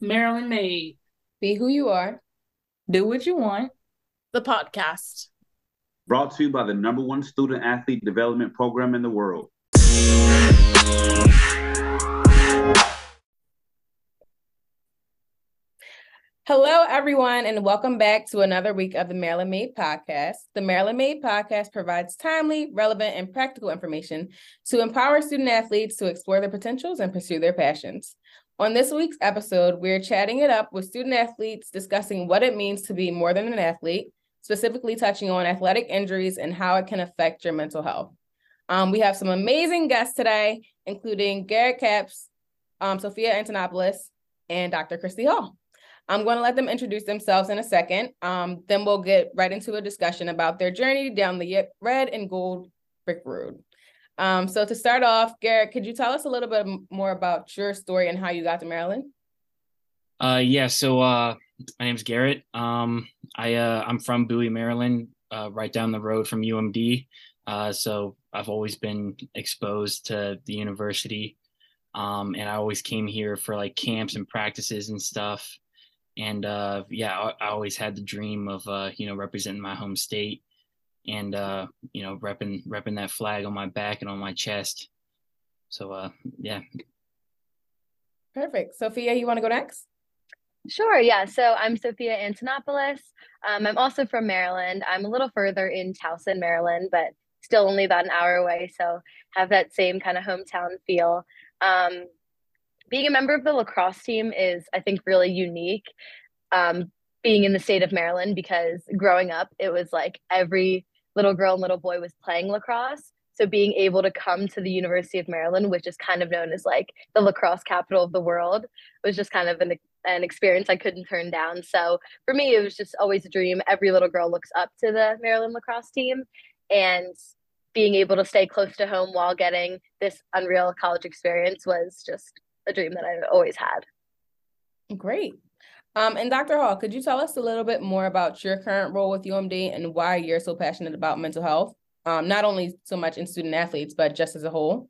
Maryland Made. Be who you are. Do what you want. The podcast. Brought to you by the number one student athlete development program in the world. Hello, everyone, and welcome back to another week of the Maryland Made podcast. The Maryland Made podcast provides timely, relevant, and practical information to empower student athletes to explore their potentials and pursue their passions. On this week's episode, we're chatting it up with student athletes discussing what it means to be more than an athlete, specifically touching on athletic injuries and how it can affect your mental health. Um, we have some amazing guests today, including Garrett Kappes, um, Sophia Antonopoulos, and Dr. Kristi Hall. I'm going to let them introduce themselves in a second. Um, then we'll get right into a discussion about their journey down the red and gold brick road. Um, so to start off, Garrett, could you tell us a little bit more about your story and how you got to Maryland? Uh, yeah. So uh, my name's Garrett. Um, I uh, I'm from Bowie, Maryland, uh, right down the road from UMD. Uh, so I've always been exposed to the university, um, and I always came here for like camps and practices and stuff and uh, yeah, I, I, always had the dream of uh, you know representing my home state, and uh, you know repping repping that flag on my back and on my chest. So uh, yeah. Perfect, Sophia. You want to go next? Sure. Yeah. So I'm Sophia Antonopoulos. Um, I'm also from Maryland. I'm a little further in Towson, Maryland, but still only about an hour away. So have that same kind of hometown feel. Um, being a member of the lacrosse team is, I think, really unique. Um, being in the state of Maryland, because growing up, it was like every little girl and little boy was playing lacrosse. So being able to come to the University of Maryland, which is kind of known as like the lacrosse capital of the world, was just kind of an an experience I couldn't turn down. So for me, it was just always a dream. Every little girl looks up to the Maryland lacrosse team, and being able to stay close to home while getting this unreal college experience was just a dream that I've always had. Great. Um, and Dr. Hall, could you tell us a little bit more about your current role with UMD and why you're so passionate about mental health, um, not only so much in student athletes, but just as a whole?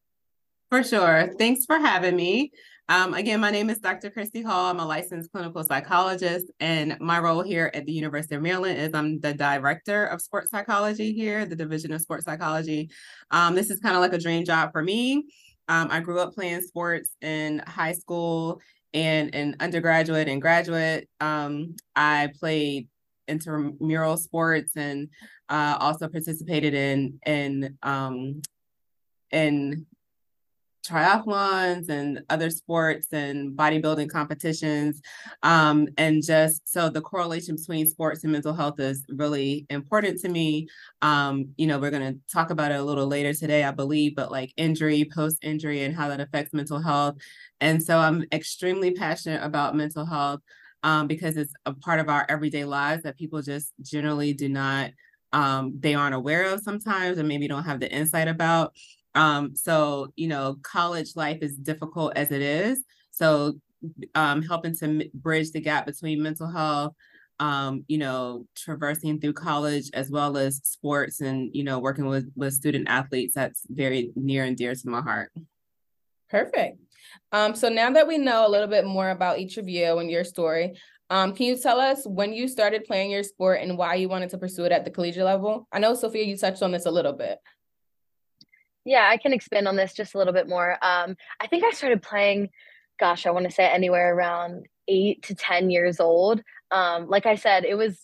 For sure. Thanks for having me. Um, again, my name is Dr. Kristi Hall. I'm a licensed clinical psychologist, and my role here at the University of Maryland is I'm the director of sports psychology here, the Division of Sports Psychology. Um, this is kind of like a dream job for me. Um, I grew up playing sports in high school and in undergraduate and graduate. Um, I played intramural sports and uh, also participated in in um, in triathlons and other sports and bodybuilding competitions. Um, and just so the correlation between sports and mental health is really important to me. Um, you know, we're going to talk about it a little later today, I believe, but like injury, post injury, and how that affects mental health. And so I'm extremely passionate about mental health um, because it's a part of our everyday lives that people just generally do not um, they aren't aware of sometimes or maybe don't have the insight about um, so, you know, college life is difficult as it is. So, um, helping to bridge the gap between mental health, um, you know, traversing through college as well as sports and, you know, working with, with student athletes, that's very near and dear to my heart. Perfect. Um, so now that we know a little bit more about each of you and your story, um, can you tell us when you started playing your sport and why you wanted to pursue it at the collegiate level? I know, Sophia, you touched on this a little bit. Yeah, I can expand on this just a little bit more. Um, I think I started playing, gosh, I want to say anywhere around eight to 10 years old. Um, like I said, it was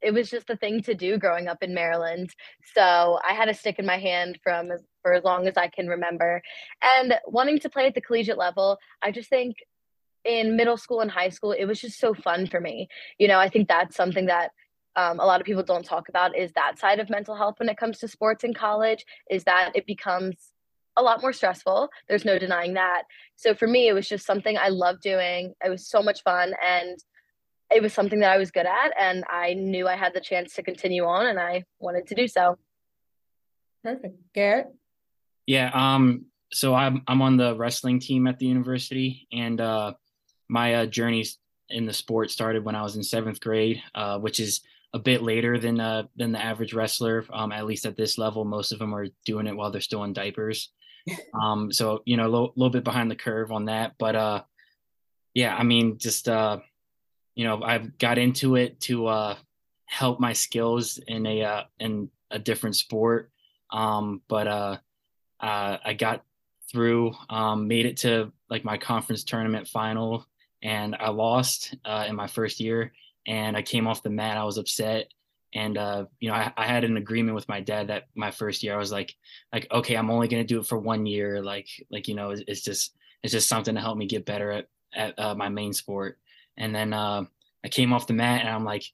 it was just the thing to do growing up in Maryland. So I had a stick in my hand from for as long as I can remember. And wanting to play at the collegiate level, I just think in middle school and high school, it was just so fun for me. You know, I think that's something that um, a lot of people don't talk about is that side of mental health when it comes to sports in college is that it becomes a lot more stressful. There's no denying that. So for me it was just something i loved doing. It was so much fun and it was something that i was good at and i knew i had the chance to continue on and i wanted to do so. Perfect. Garrett? Yeah um so i'm i'm on the wrestling team at the university and uh my uh, journey in the sport started when i was in seventh grade uh which is a bit later than uh, than the average wrestler. Um, at least at this level, most of them are doing it while they're still in diapers. Um, so you know, a little, little bit behind the curve on that. But uh, yeah, I mean, just uh, you know, I've got into it to uh, help my skills in a uh, in a different sport. Um, but uh, uh, I got through, um, made it to like my conference tournament final, and I lost uh, in my first year. And I came off the mat. I was upset, and uh, you know, I, I had an agreement with my dad that my first year I was like, like, okay, I'm only gonna do it for one year. Like, like you know, it's, it's just it's just something to help me get better at at uh, my main sport. And then uh, I came off the mat and I'm like,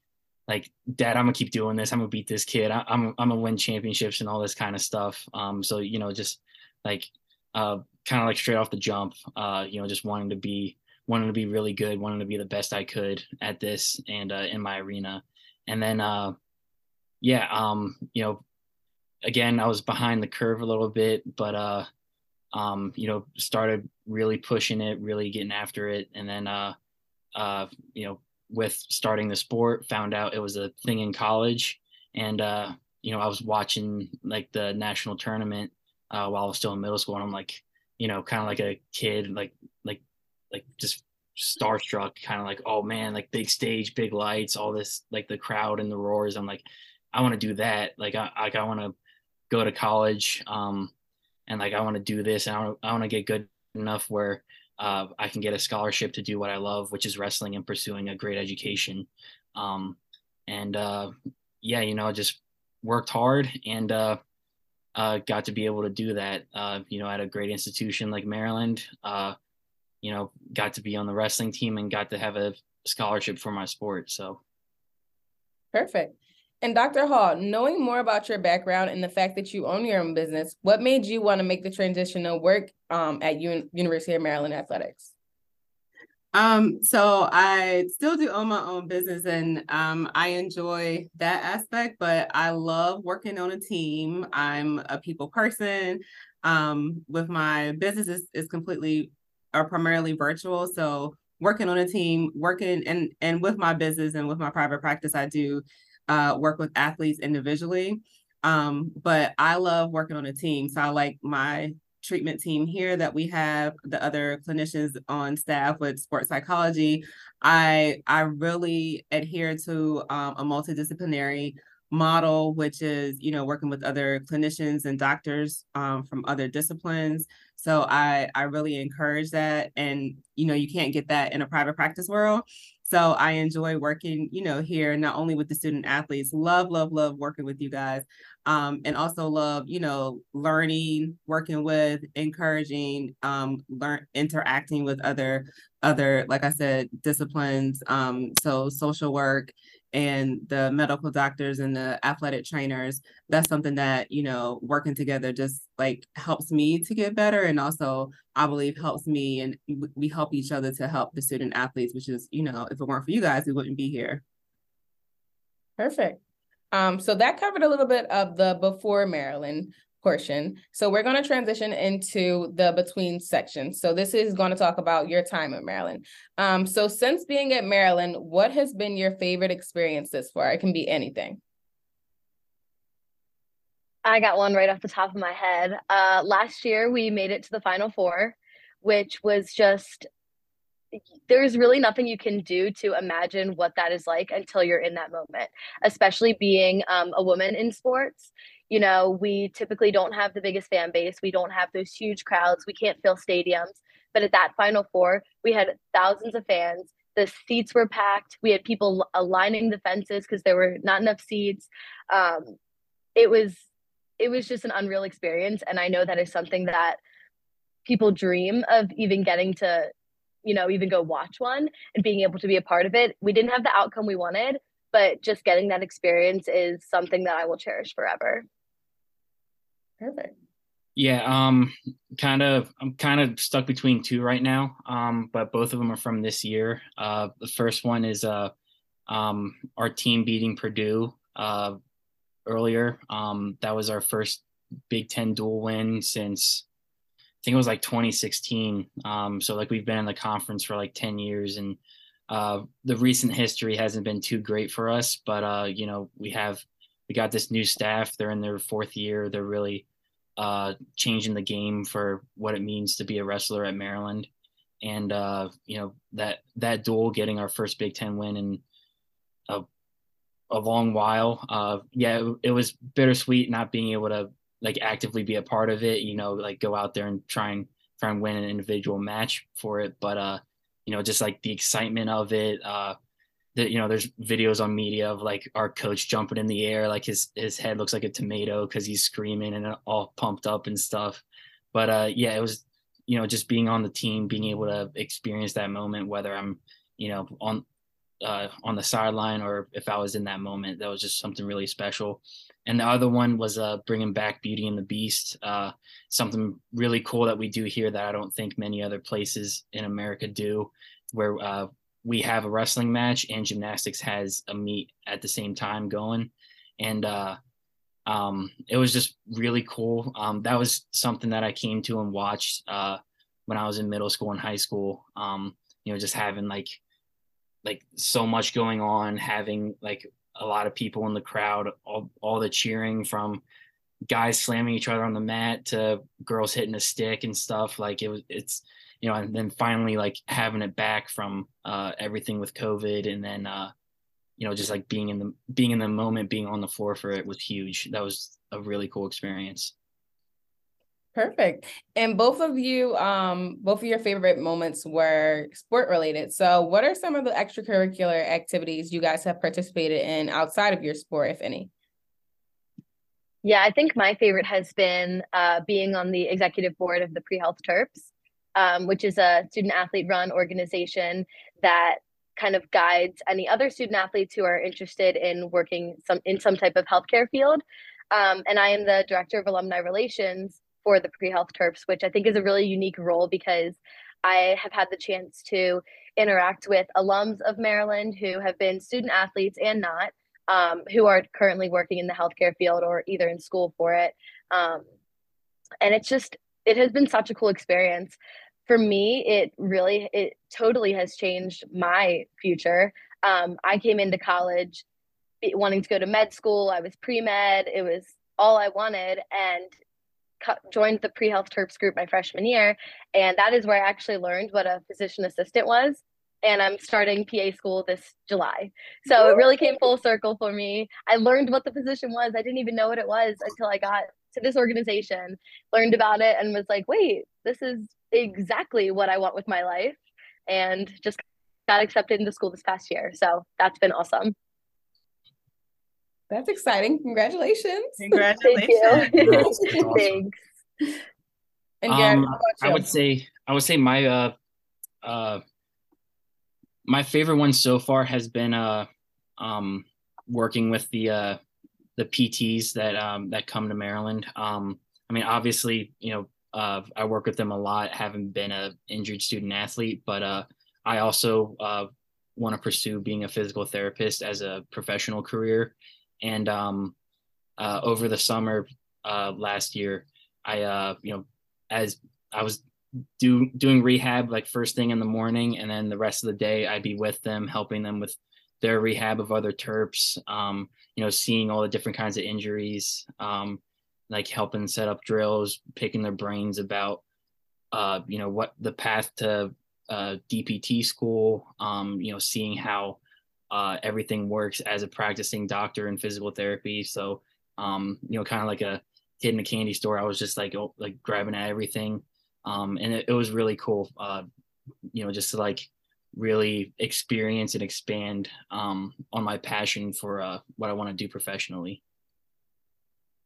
like, Dad, I'm gonna keep doing this. I'm gonna beat this kid. I, am I'm, I'm gonna win championships and all this kind of stuff. Um, so you know, just like, uh, kind of like straight off the jump, uh, you know, just wanting to be wanting to be really good, wanting to be the best I could at this and uh, in my arena. And then, uh, yeah, um, you know, again, I was behind the curve a little bit, but uh, um, you know, started really pushing it, really getting after it, and then uh, uh, you know, with starting the sport, found out it was a thing in college, and uh, you know, I was watching like the national tournament uh, while I was still in middle school, and I'm like, you know, kind of like a kid, like like like just starstruck, kind of like, oh man, like big stage, big lights, all this, like the crowd and the roars. I'm like, I want to do that. Like I like I want to go to college, um, and like I want to do this, and I want I want to get good enough where uh, I can get a scholarship to do what I love, which is wrestling and pursuing a great education. Um, and uh, yeah, you know, just worked hard and uh, uh, got to be able to do that. Uh, you know, at a great institution like Maryland. You know, got to be on the wrestling team and got to have a scholarship for my sport. So perfect. And Dr. Hall, knowing more about your background and the fact that you own your own business, what made you want to make the transition to work um, at U- University of Maryland Athletics? Um, so I still do own my own business and um, I enjoy that aspect, but I love working on a team. I'm a people person. Um, with my business is, is completely or primarily virtual. So working on a team, working and and with my business and with my private practice, I do uh, work with athletes individually. Um, but I love working on a team. So I like my treatment team here that we have, the other clinicians on staff with sports psychology. I I really adhere to um, a multidisciplinary model, which is you know working with other clinicians and doctors um, from other disciplines. So I I really encourage that, and you know you can't get that in a private practice world. So I enjoy working, you know, here not only with the student athletes, love, love, love working with you guys, um, and also love, you know, learning, working with, encouraging, um, learn, interacting with other, other, like I said, disciplines. Um, so social work and the medical doctors and the athletic trainers that's something that you know working together just like helps me to get better and also i believe helps me and we help each other to help the student athletes which is you know if it weren't for you guys we wouldn't be here. Perfect. Um, so that covered a little bit of the before maryland portion. So we're going to transition into the between section. So this is going to talk about your time at Maryland. Um, so since being at Maryland, what has been your favorite experience this far? It can be anything. I got one right off the top of my head. Uh, last year, we made it to the Final Four, which was just there's really nothing you can do to imagine what that is like until you're in that moment, especially being um, a woman in sports you know, we typically don't have the biggest fan base. We don't have those huge crowds. We can't fill stadiums. But at that Final Four, we had thousands of fans. The seats were packed. We had people aligning the fences because there were not enough seats. Um, it was it was just an unreal experience, and I know that is something that people dream of even getting to, you know, even go watch one and being able to be a part of it. We didn't have the outcome we wanted, but just getting that experience is something that I will cherish forever. Perfect. Yeah, um, kind of. I'm kind of stuck between two right now. Um, but both of them are from this year. Uh, the first one is uh, um, our team beating Purdue uh earlier. Um, that was our first Big Ten dual win since I think it was like 2016. Um, so like we've been in the conference for like 10 years, and uh, the recent history hasn't been too great for us. But uh, you know, we have we got this new staff. They're in their fourth year. They're really uh, changing the game for what it means to be a wrestler at Maryland. and uh, you know that that dual, getting our first Big Ten win in a a long while. Uh, yeah, it, it was bittersweet not being able to like actively be a part of it. You know, like go out there and try and try and win an individual match for it. But uh, you know, just like the excitement of it. Uh, you know, there's videos on media of like our coach jumping in the air, like his his head looks like a tomato because he's screaming and all pumped up and stuff. But uh, yeah, it was you know just being on the team, being able to experience that moment, whether I'm you know on uh, on the sideline or if I was in that moment, that was just something really special. And the other one was uh, bringing back Beauty and the Beast, uh, something really cool that we do here that I don't think many other places in America do, where uh, we have a wrestling match and gymnastics has a meet at the same time going. And uh, um, it was just really cool. Um, that was something that I came to and watched uh, when I was in middle school and high school. Um, you know, just having like like so much going on, having like a lot of people in the crowd, all, all the cheering from guys slamming each other on the mat to girls hitting a stick and stuff. Like it was, it's, you know, and then finally like having it back from uh, everything with COVID and then, uh, you know, just like being in the being in the moment, being on the floor for it was huge. That was a really cool experience. Perfect. And both of you, um, both of your favorite moments were sport related. So what are some of the extracurricular activities you guys have participated in outside of your sport, if any? Yeah, I think my favorite has been uh, being on the executive board of the Pre-Health Terps, um, which is a student athlete run organization that kind of guides any other student athletes who are interested in working some in some type of healthcare field. Um, and I am the director of alumni relations for the pre-health terps which i think is a really unique role because i have had the chance to interact with alums of maryland who have been student athletes and not um, who are currently working in the healthcare field or either in school for it um, and it's just it has been such a cool experience for me it really it totally has changed my future. Um, i came into college wanting to go to med school. I was pre-med. It was all i wanted and joined the pre-health terps group my freshman year. And that is where i actually learned what a physician assistant was. And i'm starting pa school this july. So it really came full circle for me. I learned what the position was. I didn't even know what it was until i got to this organization learned about it and was like wait this is exactly what i want with my life and just got accepted into school this past year so that's been awesome that's exciting. Congratulations. Congratulations. Thank Thanks. And Garrett, um, I would say I would say my uh uh my favorite one so far has been uh um working with the uh the PTs that um that come to Maryland. Um I mean obviously, you know, uh I work with them a lot having been a injured student athlete, but uh I also uh want to pursue being a physical therapist as a professional career and um, uh, over the summer uh, last year, I uh, you know as I was do doing rehab like first thing in the morning, and then the rest of the day I'd be with them, helping them with their rehab of other terps. Um, you know, seeing all the different kinds of injuries, um, like helping set up drills, picking their brains about uh, you know what the path to uh, DPT school. Um, you know, seeing how uh, everything works as a practicing doctor in physical therapy. So, um, you know, kind of like a kid in a candy store. I was just like, oh, like grabbing at everything. Um, and it, it was really cool, uh, you know, just to like really experience and expand um, on my passion for uh, what I want to do professionally.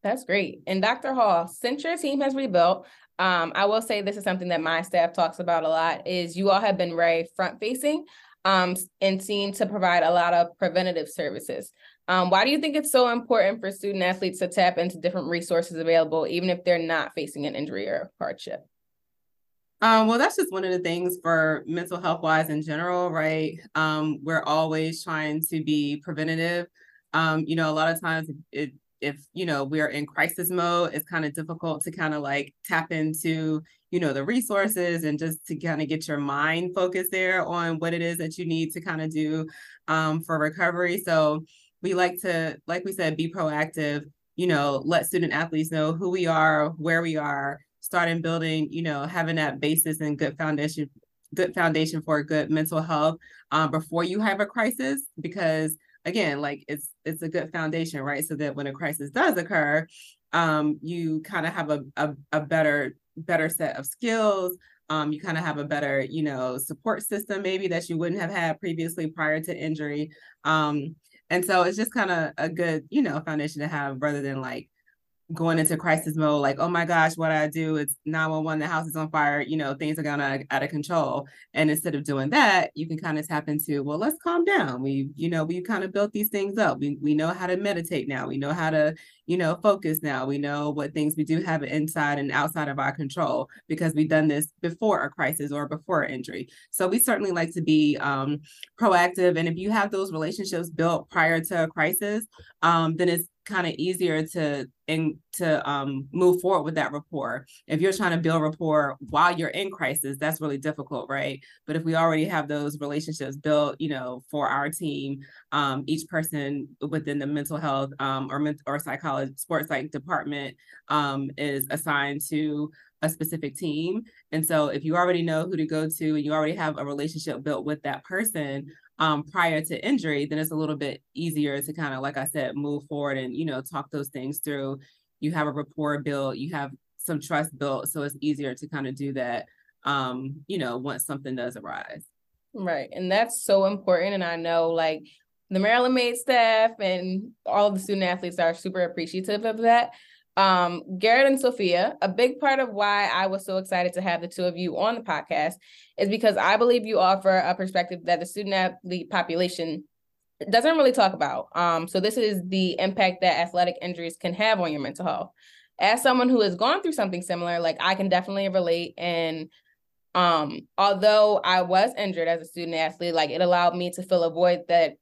That's great. And Dr. Hall, since your team has rebuilt, um, I will say this is something that my staff talks about a lot is you all have been very front facing um, and seen to provide a lot of preventative services. Um, why do you think it's so important for student athletes to tap into different resources available, even if they're not facing an injury or hardship? Um, well, that's just one of the things for mental health wise in general, right? Um, we're always trying to be preventative. Um, you know, a lot of times it, if you know we're in crisis mode it's kind of difficult to kind of like tap into you know the resources and just to kind of get your mind focused there on what it is that you need to kind of do um, for recovery. So we like to like we said be proactive you know let student athletes know who we are where we are starting building you know having that basis and good foundation good foundation for good mental health um, before you have a crisis because again like it's it's a good foundation right? So that when a crisis does occur um, you kind of have a, a, a better better set of skills. Um, you kind of have a better you know support system maybe that you wouldn't have had previously prior to injury. Um, and so it's just kind of a good you know foundation to have rather than like going into crisis mode, like, oh my gosh, what I do? It's 911, the house is on fire, you know, things are going out, out of control. And instead of doing that, you can kind of tap into, well, let's calm down. We, you know, we kind of built these things up. We, we know how to meditate now. We know how to, you know, focus now. We know what things we do have inside and outside of our control because we've done this before a crisis or before an injury. So we certainly like to be um, proactive. And if you have those relationships built prior to a crisis, um, then it's kind of easier to and to um, move forward with that rapport. If you're trying to build rapport while you're in crisis, that's really difficult, right? But if we already have those relationships built, you know, for our team, um, each person within the mental health um, or or psychology sports psych department um, is assigned to a specific team. And so if you already know who to go to and you already have a relationship built with that person, um, prior to injury, then it's a little bit easier to kind of, like I said, move forward and, you know, talk those things through. You have a rapport built, you have some trust built. So it's easier to kind of do that, um, you know, once something does arise. Right. And that's so important. And I know like the Maryland Made staff and all the student athletes are super appreciative of that. Um, Garrett and Sophia, a big part of why I was so excited to have the two of you on the podcast is because I believe you offer a perspective that the student athlete population doesn't really talk about. Um, so this is the impact that athletic injuries can have on your mental health. As someone who has gone through something similar, like I can definitely relate. And um, although I was injured as a student athlete, like it allowed me to fill a void that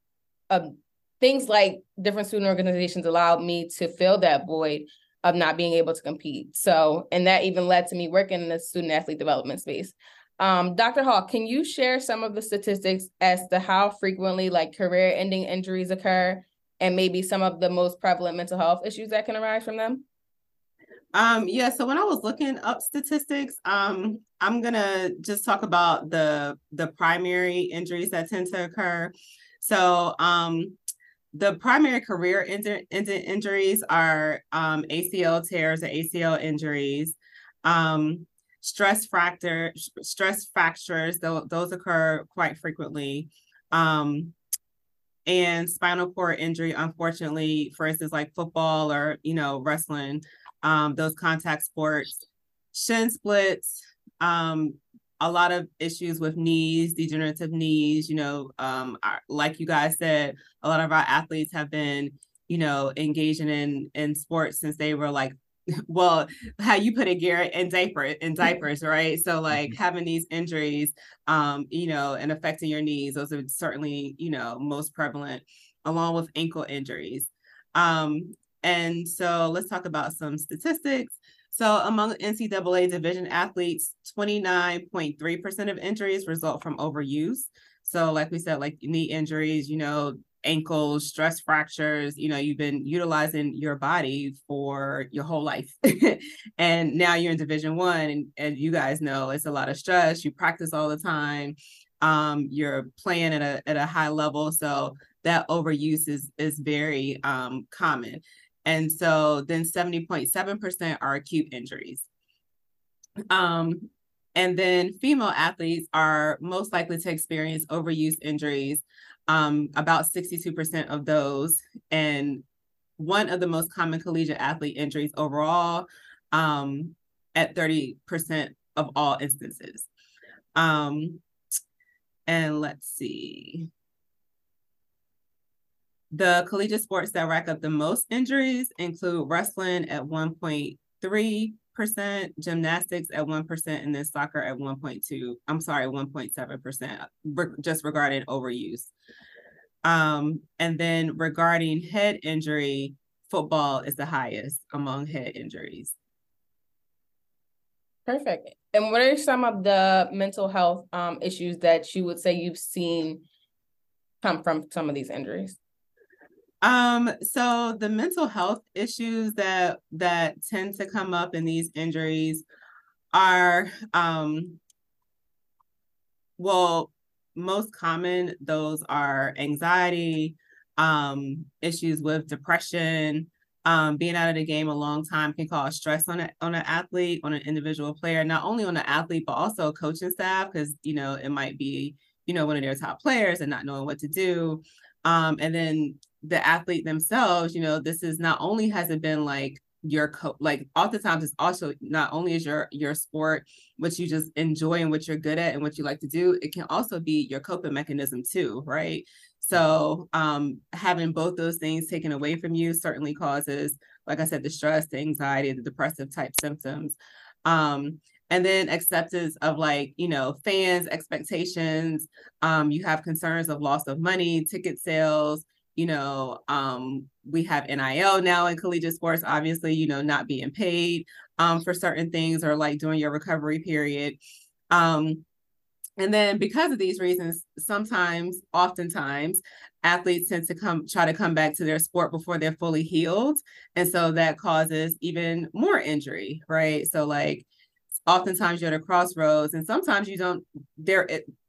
um, things like different student organizations allowed me to fill that void of not being able to compete. So, and that even led to me working in the student athlete development space. Um, Dr. Hall, can you share some of the statistics as to how frequently like career ending injuries occur and maybe some of the most prevalent mental health issues that can arise from them? Um, yeah, so when I was looking up statistics, um, I'm gonna just talk about the the primary injuries that tend to occur. So um, the primary career in- in- injuries are um, ACL tears or ACL injuries, um, stress fracture, stress fractures. Th- those occur quite frequently, um, and spinal cord injury. Unfortunately, for instance, like football or you know wrestling, um, those contact sports, shin splints. A lot of issues with knees, degenerative knees. You know, um, our, like you guys said, a lot of our athletes have been, you know, engaging in in sports since they were like, well, how you put it, Garrett, in diaper in diapers, right? So like mm-hmm. having these injuries, um, you know, and affecting your knees, those are certainly, you know, most prevalent, along with ankle injuries. Um, and so let's talk about some statistics. So among NCAA division athletes, 29.3% of injuries result from overuse. So like we said, like knee injuries, you know, ankles, stress fractures, you know, you've been utilizing your body for your whole life. and now you're in division one and, and you guys know it's a lot of stress. You practice all the time. Um, you're playing at a at a high level. So that overuse is is very um common. And so then 70.7% are acute injuries. Um, and then female athletes are most likely to experience overuse injuries, um, about 62% of those. And one of the most common collegiate athlete injuries overall um, at 30% of all instances. Um, and let's see. The collegiate sports that rack up the most injuries include wrestling at 1.3%, gymnastics at 1%, and then soccer at 1.2. I'm sorry, 1.7%, just regarding overuse. Um, and then regarding head injury, football is the highest among head injuries. Perfect. And what are some of the mental health um, issues that you would say you've seen come from some of these injuries? Um, so the mental health issues that that tend to come up in these injuries are um well, most common, those are anxiety, um, issues with depression, um, being out of the game a long time can cause stress on a, on an athlete, on an individual player, not only on the athlete, but also coaching staff, because, you know, it might be, you know, one of their top players and not knowing what to do. Um, and then the athlete themselves, you know, this is not only has it been like your co like oftentimes it's also not only is your your sport what you just enjoy and what you're good at and what you like to do it can also be your coping mechanism too right? So um having both those things taken away from you certainly causes like i said the stress the anxiety the depressive type symptoms. Um and then acceptance of like you know fans expectations um you have concerns of loss of money ticket sales you know, um, we have NIL now in collegiate sports, obviously, you know, not being paid um, for certain things or like during your recovery period. Um, and then because of these reasons, sometimes, oftentimes, athletes tend to come try to come back to their sport before they're fully healed. And so that causes even more injury, right? So like oftentimes you're at a crossroads and sometimes you don't there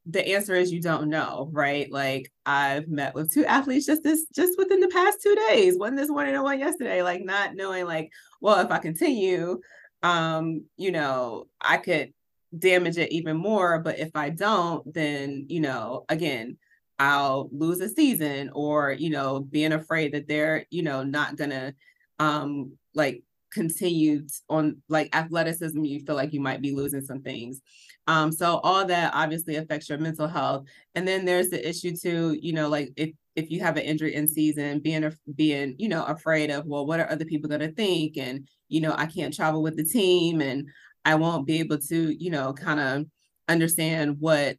the answer is you don't know, right? Like I've met with two athletes just this just within the past two days, one this morning and one yesterday, like not knowing like, well, if I continue, um, you know, I could damage it even more. But if I don't, then, you know, again, I'll lose a season or, you know, being afraid that they're, you know, not gonna um like continue on like athleticism, you feel like you might be losing some things. Um, so all that obviously affects your mental health. And then there's the issue too, you know, like if if you have an injury in season, being being, you know, afraid of, well, what are other people gonna think? And, you know, I can't travel with the team and I won't be able to, you know, kind of understand what,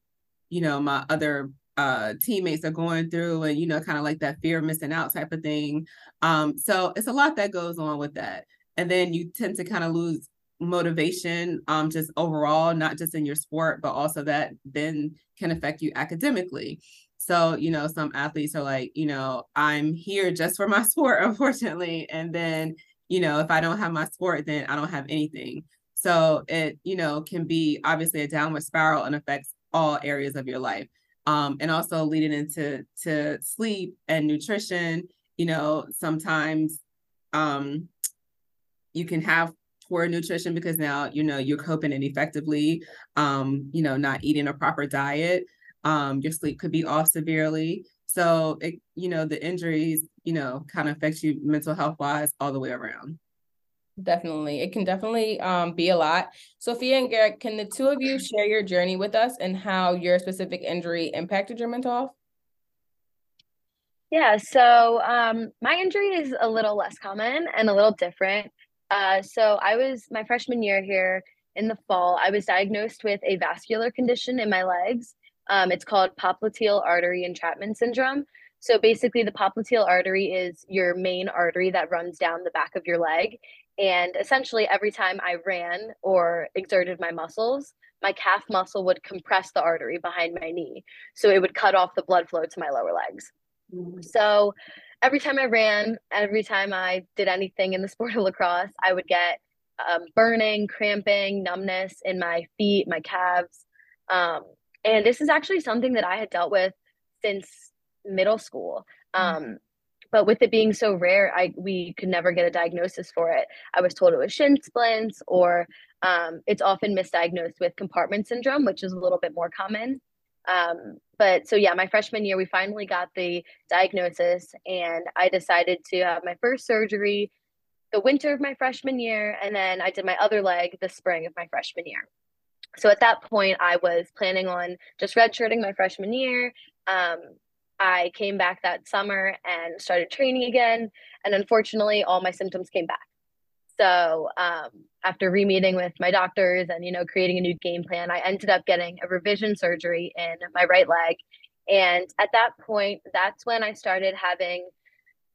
you know, my other uh, teammates are going through and you know kind of like that fear of missing out type of thing um, so it's a lot that goes on with that and then you tend to kind of lose motivation um just overall not just in your sport but also that then can affect you academically. So you know some athletes are like you know i'm here just for my sport unfortunately and then you know if i don't have my sport then i don't have anything. So it you know can be obviously a downward spiral and affects all areas of your life um and also leading into to sleep and nutrition you know sometimes um you can have poor nutrition because now you know you're coping ineffectively um you know not eating a proper diet um your sleep could be off severely. So it you know the injuries you know kind of affects you mental health wise all the way around. Definitely. It can definitely um, be a lot. Sophia and garrett can the two of you share your journey with us and how your specific injury impacted your mental health? Yeah so um, my injury is a little less common and a little different uh, so I was my freshman year here in the fall. I was diagnosed with a vascular condition in my legs. Um, it's called popliteal artery entrapment syndrome. So basically, the popliteal artery is your main artery that runs down the back of your leg. And essentially, every time I ran or exerted my muscles, my calf muscle would compress the artery behind my knee. So it would cut off the blood flow to my lower legs. Mm-hmm. So every time I ran, every time I did anything in the sport of lacrosse, I would get um, burning, cramping, numbness in my feet, my calves. Um, and this is actually something that I had dealt with since middle school. Mm-hmm. Um, but with it being so rare, I we could never get a diagnosis for it. I was told it was shin splints, or um, it's often misdiagnosed with compartment syndrome, which is a little bit more common. Um, but so yeah, my freshman year, we finally got the diagnosis, and I decided to have my first surgery the winter of my freshman year, and then I did my other leg the spring of my freshman year. So at that point, I was planning on just redshirting my freshman year. Um, I came back that summer and started training again, and unfortunately, all my symptoms came back. So um, after re-meeting with my doctors and you know creating a new game plan, I ended up getting a revision surgery in my right leg. And at that point, that's when I started having,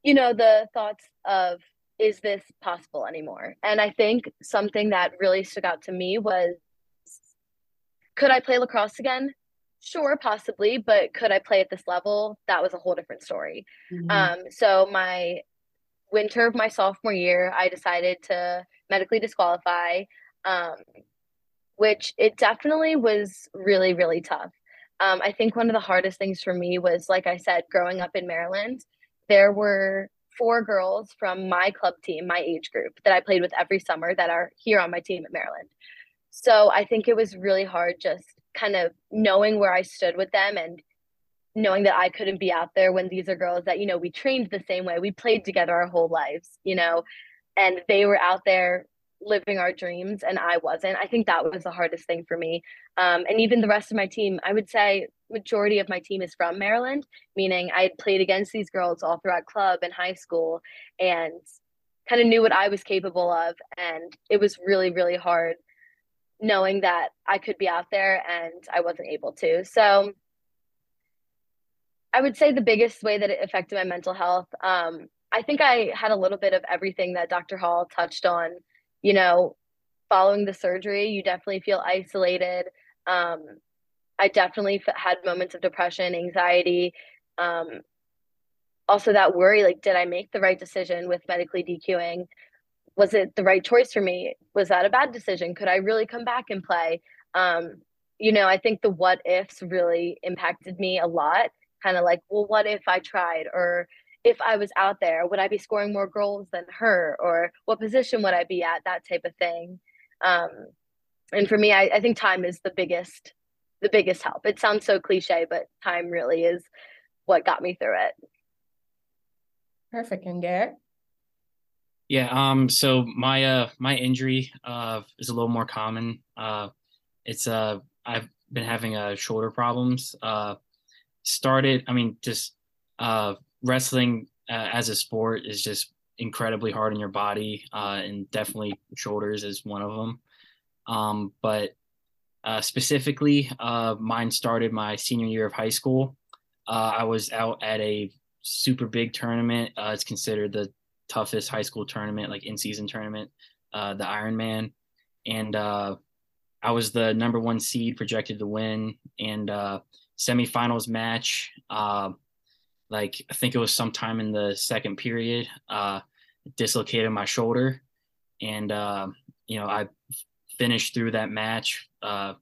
you know, the thoughts of, is this possible anymore? And I think something that really stuck out to me was, could I play lacrosse again? Sure, possibly, but could I play at this level? That was a whole different story. Mm-hmm. Um, so my winter of my sophomore year, I decided to medically disqualify, um, which it definitely was really, really tough. Um, I think one of the hardest things for me was, like I said, growing up in Maryland, there were four girls from my club team, my age group, that I played with every summer that are here on my team at Maryland. So I think it was really hard just kind of knowing where I stood with them and knowing that I couldn't be out there when these are girls that, you know, we trained the same way, we played together our whole lives, you know, and they were out there living our dreams and I wasn't. I think that was the hardest thing for me. Um, and even the rest of my team, I would say majority of my team is from Maryland, meaning I had played against these girls all throughout club and high school and kind of knew what I was capable of. And it was really, really hard knowing that I could be out there and I wasn't able to. So I would say the biggest way that it affected my mental health, um, I think I had a little bit of everything that Dr. Hall touched on. You know, following the surgery, you definitely feel isolated. Um, I definitely had moments of depression, anxiety, um, also that worry like, did I make the right decision with medically DQing? Was it the right choice for me? Was that a bad decision? Could I really come back and play? Um, you know, I think the what ifs really impacted me a lot. Kind of like, well, what if I tried? Or if I was out there, would I be scoring more goals than her? Or what position would I be at? That type of thing. Um, and for me, I, I think time is the biggest the biggest help. It sounds so cliche, but time really is what got me through it. Perfect. And Garrett? Yeah, um, so my uh my injury uh is a little more common. Uh it's uh I've been having uh shoulder problems. Uh started, I mean, just uh wrestling uh, as a sport is just incredibly hard on your body, uh, and definitely shoulders is one of them. Um, but uh, specifically, uh, mine started my senior year of high school. Uh, I was out at a super big tournament. Uh, it's considered the toughest high school tournament, like in season tournament, the Ironman. And I was the number one seed projected to win. And semifinals match, like I think it was sometime in the second period, uh, dislocated my shoulder. And, uh, you know, I finished through that match, uh,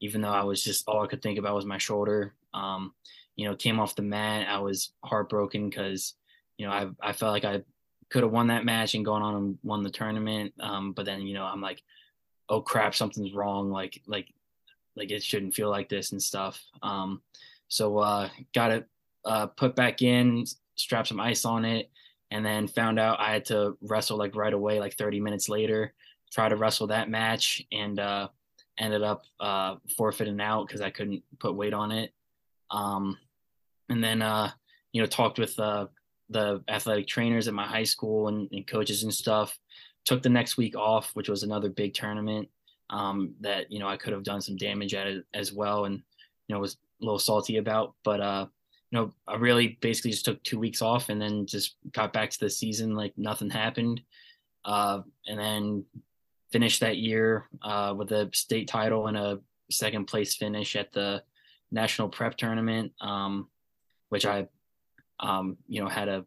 even though I was just all I could think about was my shoulder. Um, you know, came off the mat. I was heartbroken because, you know, I I felt like I could have won that match and gone on and won the tournament. Um, but then, you know, I'm like, oh crap, something's wrong. Like like like it shouldn't feel like this and stuff. Um, so uh, got it uh, put back in, strap some ice on it, and then found out I had to wrestle like right away, like 30 minutes later try to wrestle that match and uh, ended up uh, forfeiting out because I couldn't put weight on it. Um, and then, uh, you know, talked with uh, the athletic trainers at my high school and, and, coaches and stuff. Took the next week off, which was another big tournament um, that, you know, I could have done some damage at it as well. And, you know, was a little salty about, but, uh, you know, I really basically just took two weeks off and then just got back to the season like nothing happened. Uh, and then finished that year uh, with a state title and a second place finish at the national prep tournament, um, which I, um, you know, had a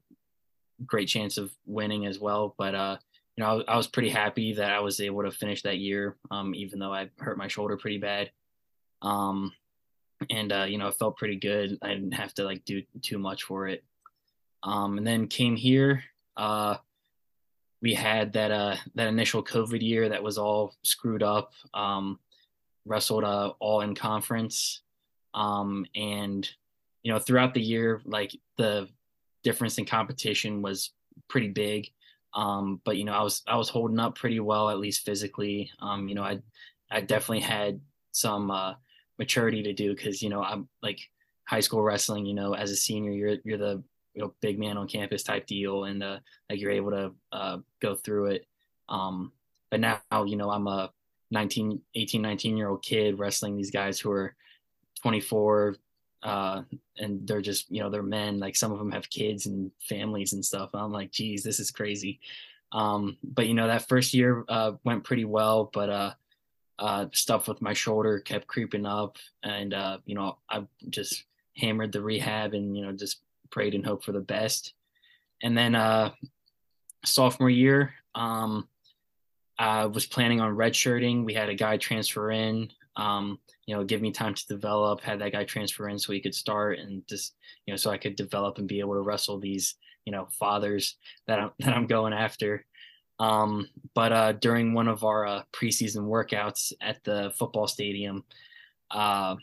great chance of winning as well. But uh, you know, I, I, was pretty happy that I was able to finish that year, um, even though I hurt my shoulder pretty bad. Um, and uh, you know, it felt pretty good. I didn't have to like do too much for it. Um, and then came here. Uh, we had that uh that initial COVID year that was all screwed up. Um, wrestled uh, all in conference, um, and you know throughout the year, like the difference in competition was pretty big. Um, but you know I was I was holding up pretty well at least physically. Um, you know I I definitely had some uh, maturity to do because you know I'm like high school wrestling. You know as a senior you're you're the you know big man on campus type deal and uh, like you're able to uh, go through it um, but now you know i'm a 19 18 19 year old kid wrestling these guys who are 24 uh, and they're just you know they're men like some of them have kids and families and stuff and i'm like geez this is crazy um, but you know that first year uh, went pretty well but uh, uh, stuff with my shoulder kept creeping up and uh, you know i just hammered the rehab and you know just prayed and hoped for the best. And then uh, sophomore year, um, I was planning on redshirting. We had a guy transfer in um, you know, give me time to develop, had that guy transfer in so he could start and just, you know, so I could develop and be able to wrestle these, you know, fathers that I'm, that I'm going after. Um, but uh, during one of our uh, preseason workouts at the football stadium, uh,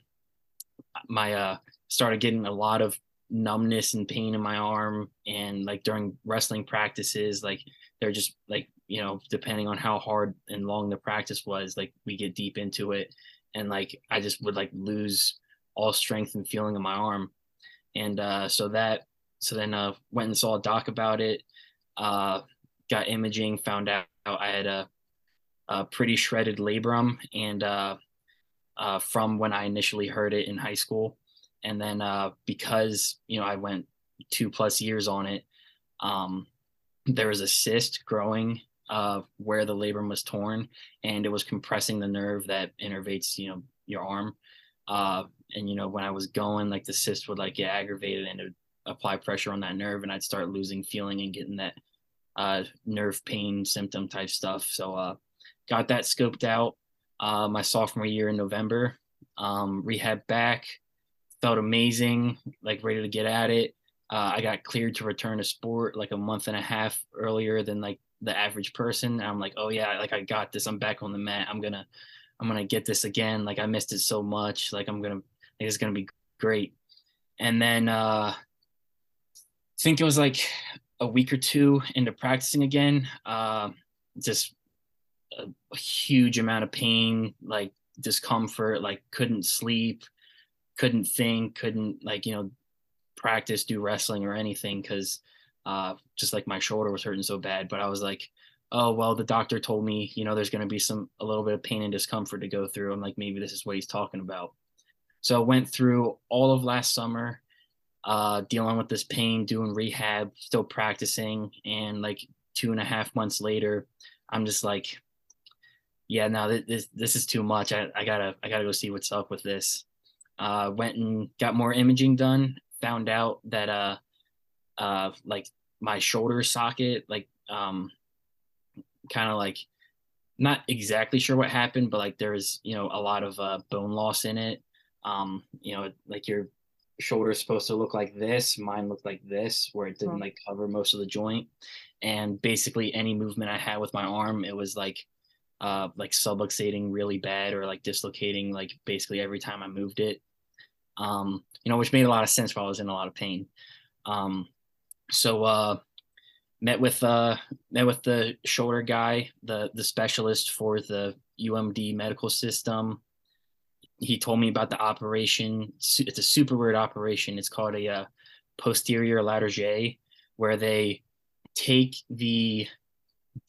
my uh, started getting a lot of numbness and pain in my arm, and like during wrestling practices, like they're just like you know depending on how hard and long the practice was, like we get deep into it, and like I just would like lose all strength and feeling in my arm, and uh, so that so then uh, went and saw a doc about it. Uh, got imaging, found out I had a, a pretty shredded labrum, and uh, uh, from when I initially heard it in high school, and then uh, because you know I went two plus years on it, um, there was a cyst growing uh, where the labrum was torn, and it was compressing the nerve that innervates you know your arm. Uh, and you know when I was going, like the cyst would like get aggravated and it would apply pressure on that nerve, and I'd start losing feeling and getting that uh, nerve pain symptom type stuff. So uh, got that scoped out uh, my sophomore year in November. Um, rehab back, felt amazing, like ready to get at it. Uh, I got cleared to return to sport like a month and a half earlier than like the average person. I'm like, oh yeah, like I got this. I'm back on the mat. I'm gonna, I'm gonna get this again. Like I missed it so much. Like I'm gonna, think it's gonna be great. And then uh, I think it was like a week or two into practicing again, uh, just a, a, huge amount of pain, like discomfort, like couldn't sleep, couldn't think, couldn't like, you know, practice, do wrestling or anything because uh, just like my shoulder was hurting so bad. But I was like, oh, well, the doctor told me, you know, there's going to be some, a little bit of pain and discomfort to go through. I'm like, maybe this is what he's talking about. So I went through all of last summer uh, dealing with this pain, doing rehab, still practicing. And like two and a half months later, I'm just like, yeah, now this this is too much. I, I gotta I gotta go see what's up with this. Uh, went and got more imaging done. Found out that uh, uh, like my shoulder socket, like um, kind of like not exactly sure what happened, but like there's you know a lot of uh, bone loss in it. Um, you know, like your shoulder is supposed to look like this. Mine looked like this, where it didn't like cover most of the joint. And basically, any movement I had with my arm, it was like, uh, like subluxating really bad, or like dislocating, like basically every time I moved it. Um, you know, which made a lot of sense while I was in a lot of pain. Um, so uh, met with uh, met with the shoulder guy, the the specialist for the UMD medical system he told me about the operation. It's a super weird operation. It's called a uh, posterior Latarjet, where they take the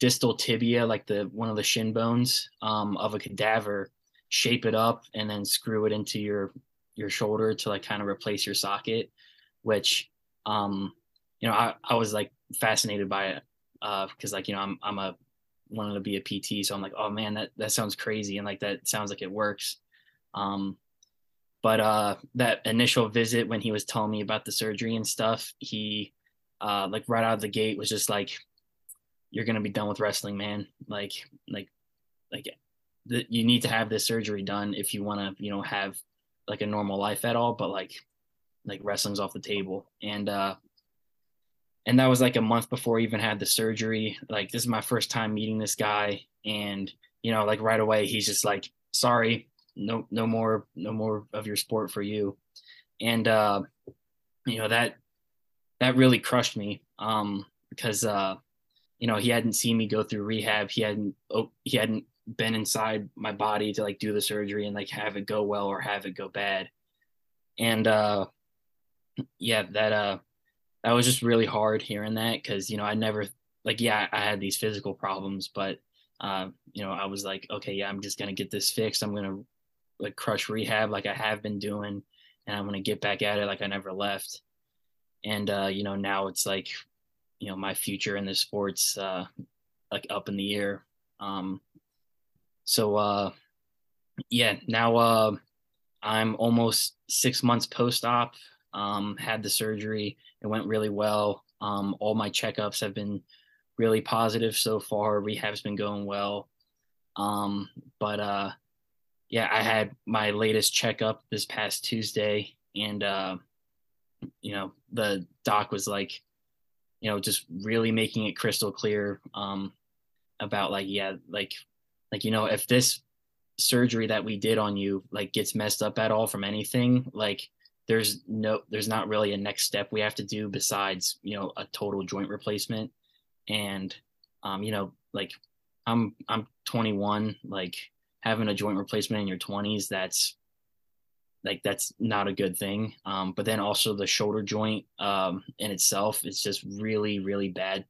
distal tibia, like the one of the shin bones um, of a cadaver, shape it up, and then screw it into your your shoulder to like kind of replace your socket. Which, um, you know, I, I was like fascinated by it uh, because uh, like you know I'm I'm a wanted to be a PT, so I'm like, oh man, that that sounds crazy, and like that sounds like it works. Um, but uh, that initial visit when he was telling me about the surgery and stuff, he uh, like right out of the gate was just like, "You're gonna be done with wrestling, man. Like, like, like, the, you need to have this surgery done if you want to, you know, have like a normal life at all. But like, like wrestling's off the table." And uh, and that was like a month before I even had the surgery. Like, this is my first time meeting this guy, and you know, like right away, he's just like, "Sorry, no no more no more of your sport for you. And uh you know that that really crushed me um because uh you know he hadn't seen me go through rehab. He hadn't oh, he hadn't been inside my body to like do the surgery and like have it go well or have it go bad. And uh yeah that uh that was just really hard hearing that because you know i never like yeah i had these physical problems but uh you know i was like okay yeah i'm just gonna get this fixed. I'm gonna like crush rehab like I have been doing and I'm gonna get back at it like I never left. And uh, you know, now it's like, you know, my future in the sports uh like up in the air. Um so uh yeah, now uh I'm almost six months post op. Um, had the surgery. It went really well. Um, all my checkups have been really positive so far. Rehab's been going well. Um, but uh, yeah, I had my latest checkup this past Tuesday, and uh, you know, the doc was like, you know, just really making it crystal clear um, about like, yeah, like, like you know, if this surgery that we did on you like gets messed up at all from anything, like there's no, there's not really a next step we have to do besides you know a total joint replacement, and um, you know, like I'm I'm 21, like having a joint replacement in your 20s, that's like that's not a good thing. Um, but then also the shoulder joint um, in itself is just really, really bad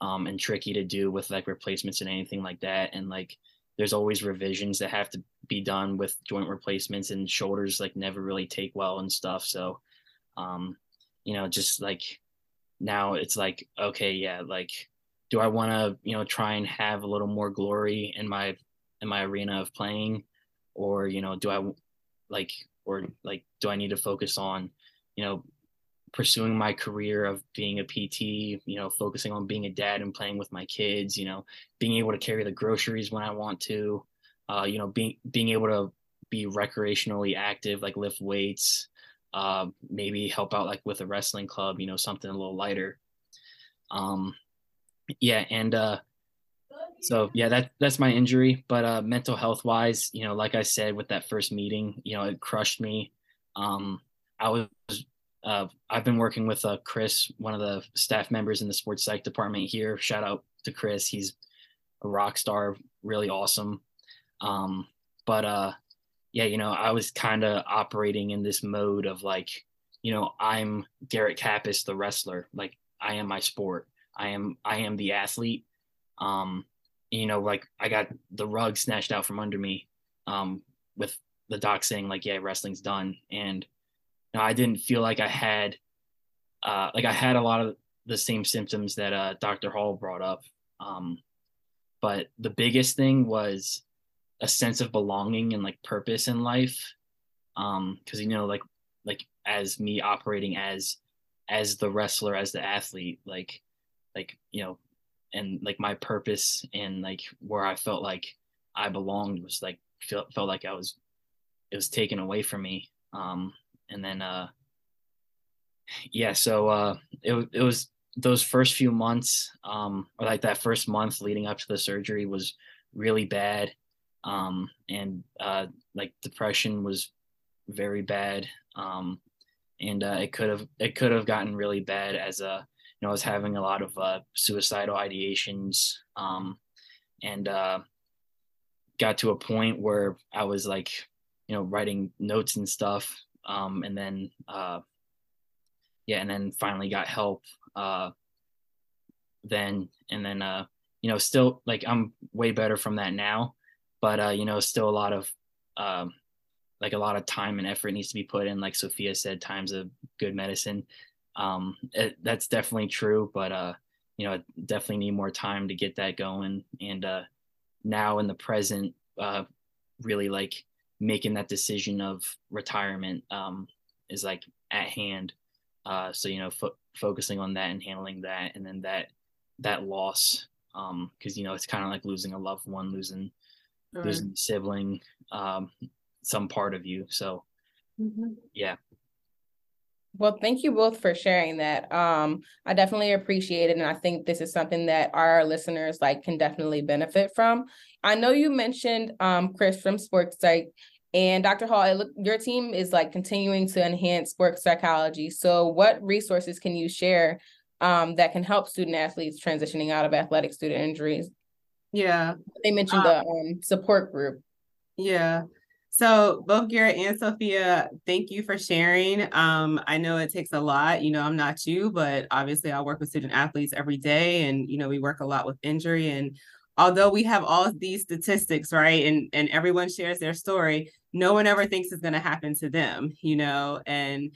um, and tricky to do with like replacements and anything like that. And like there's always revisions that have to be done with joint replacements and shoulders like never really take well and stuff. So, um, you know, just like now it's like, okay, yeah, like, do I want to, you know, try and have a little more glory in my, in my arena of playing or, you know, do I like or like do i need to focus on you know pursuing my career of being a pt you know focusing on being a dad and playing with my kids you know being able to carry the groceries when i want to uh, you know being being able to be recreationally active like lift weights uh, maybe help out like with a wrestling club you know something a little lighter. Um yeah and uh so yeah that that's my injury but uh mental health wise you know like i said with that first meeting you know it crushed me. Um i was uh i've been working with uh chris one of the staff members in the sports psych department here. Shout out to chris. He's a rock star really awesome. Um but uh yeah you know i was kind of operating in this mode of like you know i'm garrett kappes the wrestler. Like i am my sport. I am i am the athlete. Um you know, like I got the rug snatched out from under me um, with the doc saying like, yeah, wrestling's done. And you know, I didn't feel like I had, uh, like I had a lot of the same symptoms that uh, Dr. Hall brought up. Um, but the biggest thing was a sense of belonging and like purpose in life. Um, cause you know, like, like as me operating as, as the wrestler, as the athlete, like, like, you know, and like my purpose and like where I felt like I belonged was like felt felt like I was it was taken away from me. Um, and then uh, yeah, so uh, it it was those first few months, um, or like that first month leading up to the surgery was really bad. Um, and uh, like depression was very bad. Um, and uh, it could have it could have gotten really bad as a know, I was having a lot of uh, suicidal ideations um, and uh, got to a point where I was like, you know, writing notes and stuff. Um, and then, uh, yeah, and then finally got help uh, then. And then, uh, you know, still like I'm way better from that now, but, uh, you know, still a lot of, um, like a lot of time and effort needs to be put in. Like Sophia said, time's a good medicine um, it, that's definitely true. But uh, you know, I definitely need more time to get that going. And uh, now in the present, uh, really like making that decision of retirement um, is like at hand. Uh, so you know, fo- focusing on that and handling that, and then that that loss, um, because um, you know, it's kind of like losing a loved one, losing right. losing a sibling, um, some part of you. So mm-hmm. yeah, well, thank you both for sharing that. Um, I definitely appreciate it. And I think this is something that our listeners like can definitely benefit from. I know you mentioned um, Chris from Sports Psych and Dr. Hall, it look, your team is like continuing to enhance sports psychology. So what resources can you share um, that can help student athletes transitioning out of athletic student injuries? Yeah. They mentioned the um, support group. Yeah. So both Garrett and Sophia, thank you for sharing. Um, I know it takes a lot. You know, I'm not you, but obviously I work with student athletes every day, and you know, we work a lot with injury. And although we have all these statistics, right, and and everyone shares their story, no one ever thinks it's going to happen to them. You know, and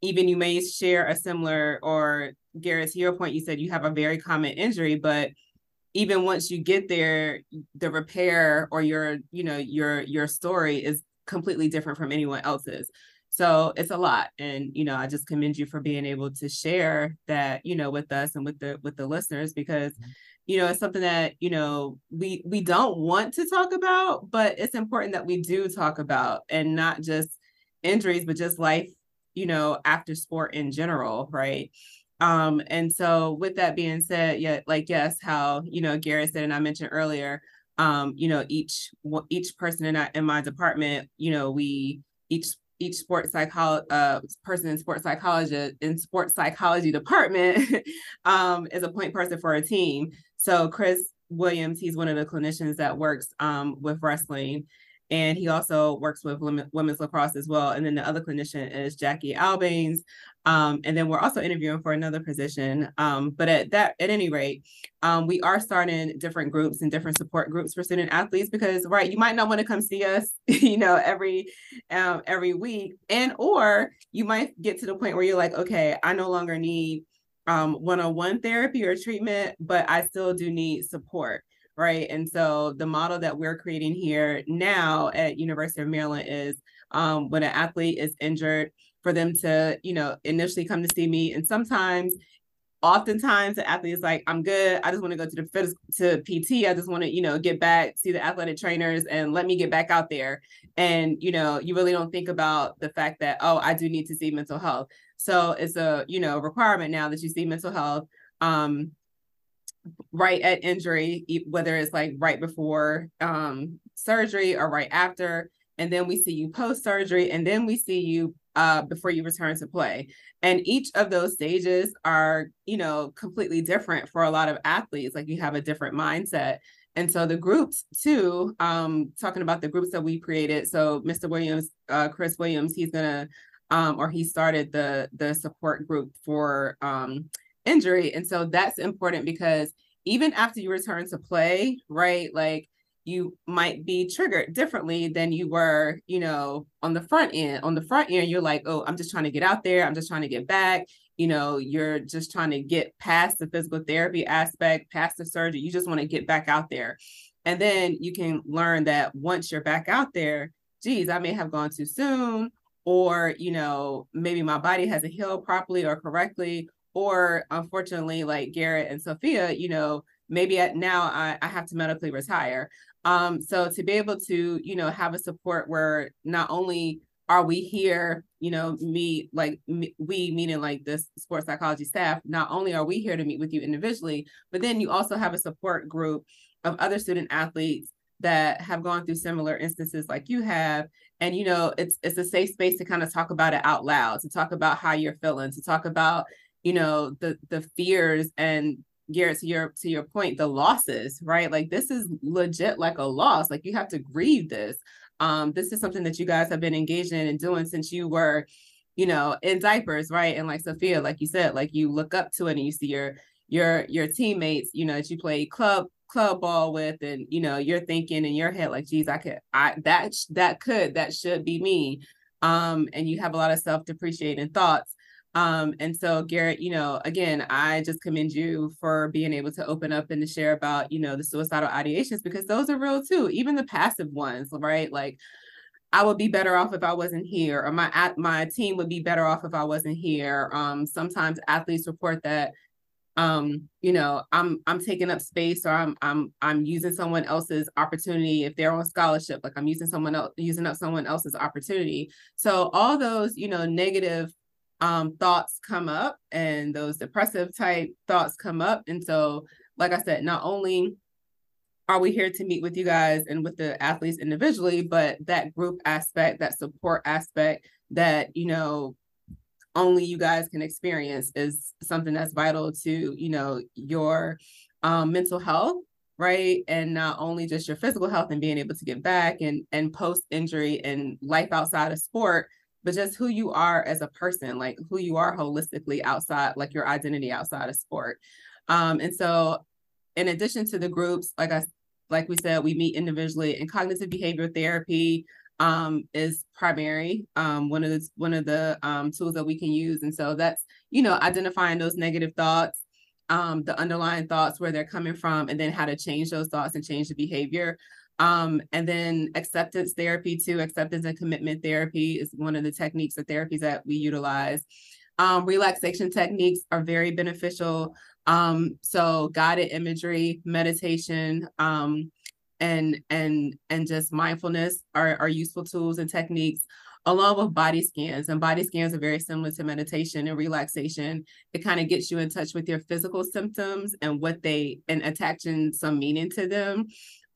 even you may share a similar or Garrett, to your point, you said you have a very common injury, but even once you get there the repair or your you know your your story is completely different from anyone else's So it's a lot. And, you know, I just commend you for being able to share that, you know, with us and with the with the listeners because mm-hmm. you know, it's something that, you know, we we don't want to talk about, but it's important that we do talk about and not just injuries, but just life, you know, after sport in general, right? Um, and so with that being said, yeah, like yes, how you know Garrett said, and I mentioned earlier, um, you know, each each person in, our, in my department, you know, we each each sports psychology uh, person in sports psychology in sports psychology department um, is a point person for a team. So Chris Williams, he's one of the clinicians that works um, with wrestling, and he also works with women's lacrosse as well. And then the other clinician is Jackie Albanes. Um, and then we're also interviewing for another position. Um, but at that, at any rate, um, we are starting different groups and different support groups for student athletes because, right, you might not want to come see us, you know, every um, every week, and or you might get to the point where you're like, okay, I no longer need um, one-on-one therapy or treatment, but I still do need support right? And so the model that we're creating here now at University of Maryland is um, when an athlete is injured, for them to, you know, initially come to see me. And sometimes, oftentimes, the athlete is like, I'm good. I just want to go to the to PT. I just want to, you know, get back, see the athletic trainers and let me get back out there. And, you know, you really don't think about the fact that, oh, I do need to see mental health. So it's a, you know, requirement now that you see mental health. Um, right at injury, whether it's like right before um, surgery or right after. And then we see you post surgery, and then we see you uh, before you return to play. And each of those stages are, you know, completely different for a lot of athletes. Like you have a different mindset. And so the groups too, um, talking about the groups that we created. So Mr. Williams, uh, Chris Williams, he's gonna, um, or he started the the support group for um, injury. And so that's important because even after you return to play, right? Like you might be triggered differently than you were, you know, on the front end. On the front end, you're like, oh, I'm just trying to get out there. I'm just trying to get back. You know, you're just trying to get past the physical therapy aspect, past the surgery. You just want to get back out there. And then you can learn that once you're back out there, geez, I may have gone too soon, or, you know, maybe my body hasn't healed properly or correctly, or unfortunately like garrett and sophia you know maybe at now I, I have to medically retire um so to be able to you know have a support where not only are we here you know me like me, we meaning like this sports psychology staff not only are we here to meet with you individually but then you also have a support group of other student athletes that have gone through similar instances like you have. And you know it's it's a safe space to kind of talk about it out loud to talk about how you're feeling to talk about you know the the fears and Garrett, to your to your point, the losses, right? Like this is legit like a loss. Like you have to grieve this. Um, this is something that you guys have been engaged in and doing since you were, you know, in diapers, right? And like Sophia, like you said, like you look up to it and you see your your your teammates, you know, that you play club club ball with, and you know, you're thinking in your head like, geez, I could, I that that could, that should be me. Um, and you have a lot of self depreciating thoughts um, and so Garrett, you know, again, I just commend you for being able to open up and to share about, you know, the suicidal ideations because those are real too, even the passive ones, right? Like I would be better off if I wasn't here, or my my team would be better off if I wasn't here. Um, sometimes athletes report that um, you know, I'm I'm taking up space or I'm I'm I'm using someone else's opportunity if they're on scholarship, like I'm using someone else using up someone else's opportunity. So all those, you know, negative um, thoughts come up and those depressive type thoughts come up. And so, like I said, not only are we here to meet with you guys and with the athletes individually, but that group aspect, that support aspect that, you know, only you guys can experience is something that's vital to, you know, your um, mental health right and not only just your physical health and being able to get back and and post injury and life outside of sport but just who you are as a person, like who you are holistically outside, like your identity outside of sport. Um, and so in addition to the groups, like I like we said, we meet individually and cognitive behavior therapy um, is primary, um, one of the one of the um, tools that we can use. And so that's, you know, identifying those negative thoughts, um, the underlying thoughts, where they're coming from, and then how to change those thoughts and change the behavior. Um, and then acceptance therapy too, acceptance and commitment therapy is one of the techniques of therapies that we utilize. Um, relaxation techniques are very beneficial. Um, so guided imagery, meditation, um, and and and just mindfulness are, are useful tools and techniques along with body scans and body scans are very similar to meditation and relaxation it kind of gets you in touch with your physical symptoms and what they and attaching some meaning to them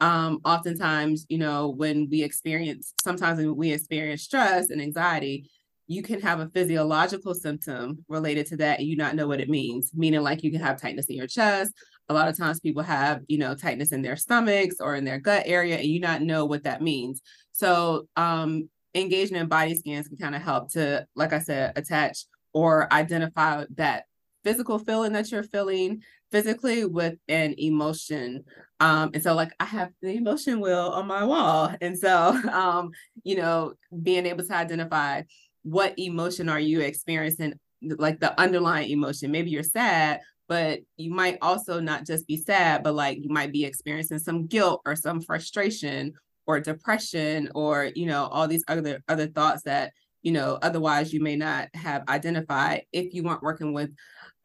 um oftentimes you know when we experience sometimes when we experience stress and anxiety you can have a physiological symptom related to that and you not know what it means meaning like you can have tightness in your chest. A lot of times people have you know tightness in their stomachs or in their gut area and you not know what that means. So um engagement in body scans can kind of help to like i said attach or identify that physical feeling that you're feeling physically with an emotion. Um and so like i have the emotion wheel on my wall. And so um you know being able to identify what emotion are you experiencing like the underlying emotion. Maybe you're sad but you might also not just be sad but like you might be experiencing some guilt or some frustration or depression or you know all these other other thoughts that you know otherwise you may not have identified if you weren't working with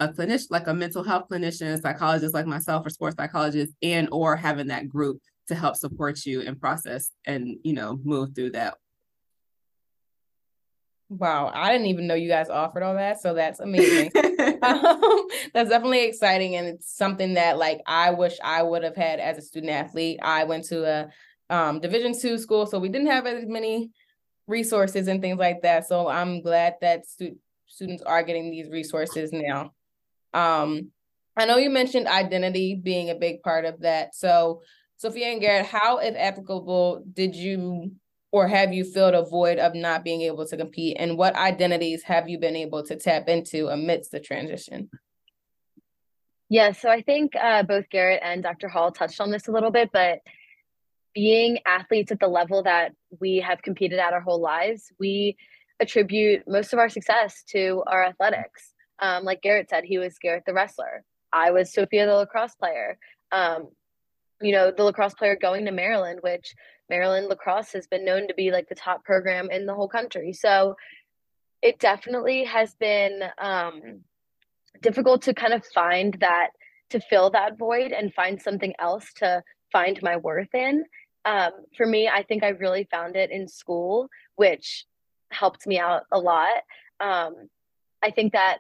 a clinician like a mental health clinician psychologist like myself or sports psychologist and or having that group to help support you and process and you know move through that Wow, I didn't even know you guys offered all that, so that's amazing. um, that's definitely exciting, and it's something that like I wish I would have had as a student athlete. I went to a um, Division two school, so we didn't have as many resources and things like that. So I'm glad that stu- students are getting these resources now. Um, I know you mentioned identity being a big part of that. So, Sophia and Garrett, how, if applicable, did you or have you filled a void of not being able to compete? And what identities have you been able to tap into amidst the transition? Yeah, so I think uh, both Garrett and Dr. Hall touched on this a little bit, but being athletes at the level that we have competed at our whole lives, we attribute most of our success to our athletics. Um, like Garrett said, he was Garrett the wrestler. I was Sophia the lacrosse player. Um, you know, the lacrosse player going to Maryland, which Maryland lacrosse has been known to be like the top program in the whole country. So it definitely has been um, difficult to kind of find that, to fill that void and find something else to find my worth in. Um, for me, I think I really found it in school, which helped me out a lot. Um, I think that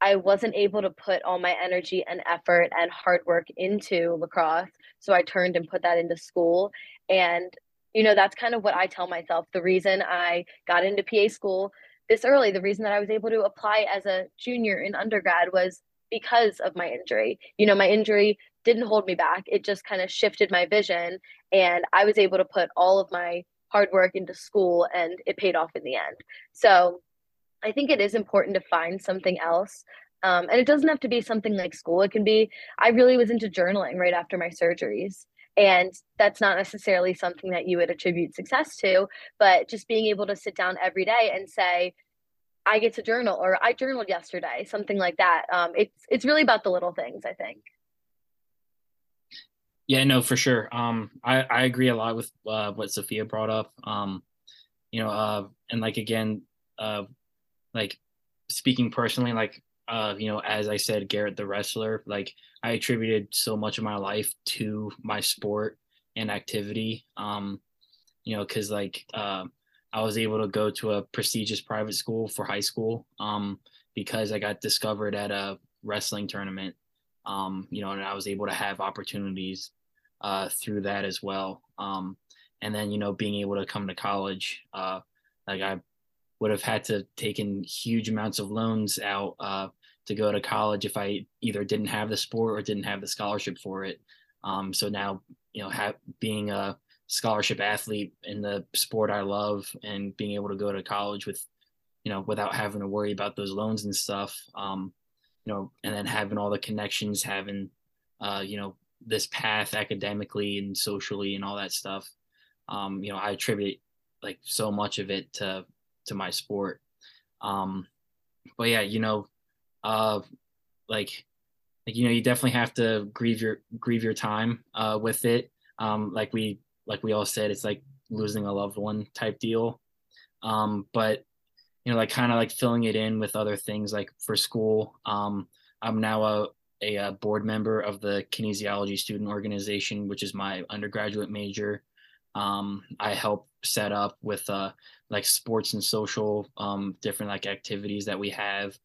I wasn't able to put all my energy and effort and hard work into lacrosse. So I turned and put that into school. And, you know, that's kind of what I tell myself. The reason I got into PA school this early, the reason that I was able to apply as a junior in undergrad was because of my injury. You know, my injury didn't hold me back, it just kind of shifted my vision. And I was able to put all of my hard work into school and it paid off in the end. So, I think it is important to find something else. Um, and it doesn't have to be something like school. It can be, I really was into journaling right after my surgeries. And that's not necessarily something that you would attribute success to, but just being able to sit down every day and say, I get to journal or I journaled yesterday, something like that. Um, it's it's really about the little things, I think. Yeah, no, for sure. Um, I, I agree a lot with uh, what Sophia brought up. Um, you know, uh, and like again, uh, like speaking personally, like uh, you know, as I said, Garrett the wrestler, like I attributed so much of my life to my sport and activity. Um, you know, because like uh, I was able to go to a prestigious private school for high school um, because I got discovered at a wrestling tournament. Um, you know, and I was able to have opportunities uh, through that as well. Um, and then you know, being able to come to college, uh, like I would have had to taken huge amounts of loans out uh, to go to college if I either didn't have the sport or didn't have the scholarship for it. Um, so now, you know, have, being a scholarship athlete in the sport I love and being able to go to college with, you know, without having to worry about those loans and stuff, um, you know, and then having all the connections, having, uh, you know, this path academically and socially and all that stuff. Um, you know, I attribute like so much of it to to my sport. Um, but yeah, you know, uh, like, like you know, you definitely have to grieve your grieve your time uh, with it. Um, like we like we all said, it's like losing a loved one type deal. Um, but you know, like kind of like filling it in with other things like for school. Um, I'm now a, a, board member of the kinesiology student organization, which is my undergraduate major. Um, I help set up with uh, like sports and social um, different like activities that we have.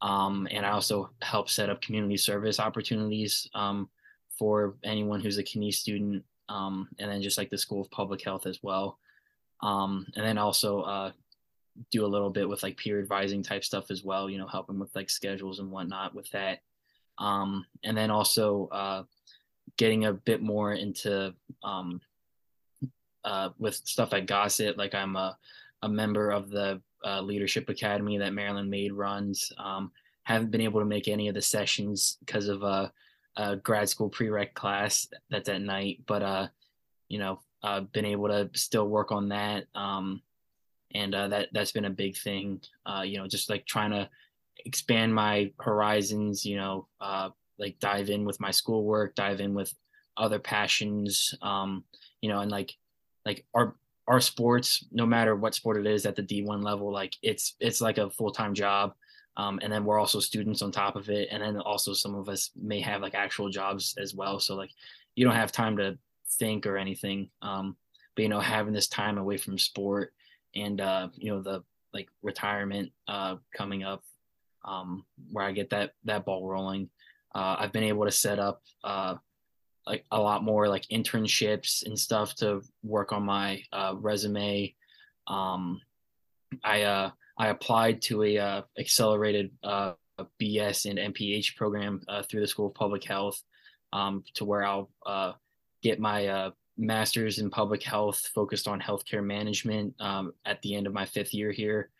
Um, and I also help set up community service opportunities um, for anyone who's a kines student, um, and then just like the School of Public Health as well. Um, and then also uh, do a little bit with like peer advising type stuff as well, you know, helping with like schedules and whatnot with that. Um, and then also uh, getting a bit more into uh, with stuff at gossip like I'm a, a member of the uh, Leadership Academy that Maryland Made runs. Um, haven't been able to make any of the sessions because of a, a, grad school prereq class that's at night, but uh, you know, uh, been able to still work on that. Um, and uh, that that's been a big thing. Uh, you know, just like trying to expand my horizons. You know, uh, like dive in with my schoolwork, dive in with other passions. Um, you know, and like like our our sports, no matter what sport it is at the D1 level, like it's it's like a full time job. Um, and then we're also students on top of it, and then also some of us may have like actual jobs as well. So like you don't have time to think or anything. Um, but you know, having this time away from sport and uh, you know the like retirement uh, coming up, um, where I get that that ball rolling. Uh, I've been able to set up uh, like a lot more like internships and stuff to work on my uh, resume. Um, I uh, I applied to a uh, accelerated uh, BS and MPH program uh, through the School of Public Health um, to where I'll uh, get my uh, master's in public health focused on healthcare management um, at the end of my fifth year here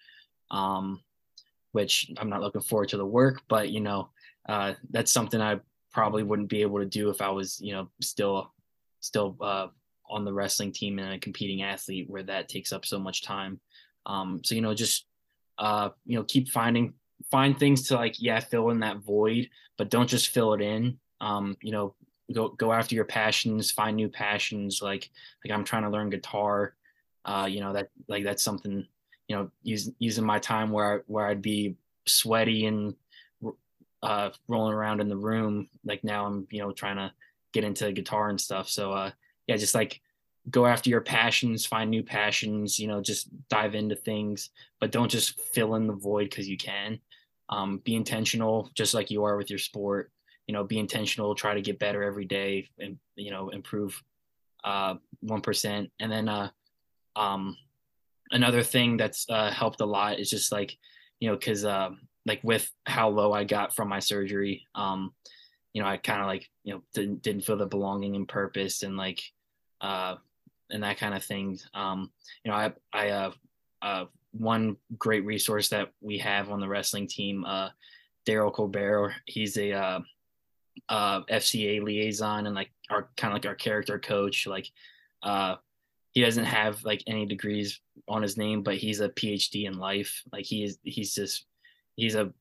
um, which i'm not looking forward to the work but you know uh, that's something i probably wouldn't be able to do if i was you know still still uh, on the wrestling team and a competing athlete where that takes up so much time. Um, so you know just uh, you know keep finding find things to like yeah fill in that void but don't just fill it in. Um, you know go go after your passions find new passions. Like like i'm trying to learn guitar. Uh you know that like that's something you know use, using my time where I, where i'd be sweaty and uh rolling around in the room like now i'm you know trying to get into guitar and stuff. So uh yeah just like go after your passions find new passions you know just dive into things but don't just fill in the void because you can. Um, be intentional just like you are with your sport. You know, be intentional, try to get better every day and, you know, improve uh, 1%. And then uh, um, another thing that's uh, helped a lot is just like, you know, cause uh, like with how low I got from my surgery, um, you know, I kind of like, you know, didn't, didn't feel the belonging and purpose and like, uh, and that kind of thing. Um, you know, I, I, uh, uh, one great resource that we have on the wrestling team, uh, Daryl Colbert, he's a, uh, uh, FCA liaison and like our kind of like our character coach. Like, uh, he doesn't have like any degrees on his name, but he's a PhD in life. Like he is, he's just, he's a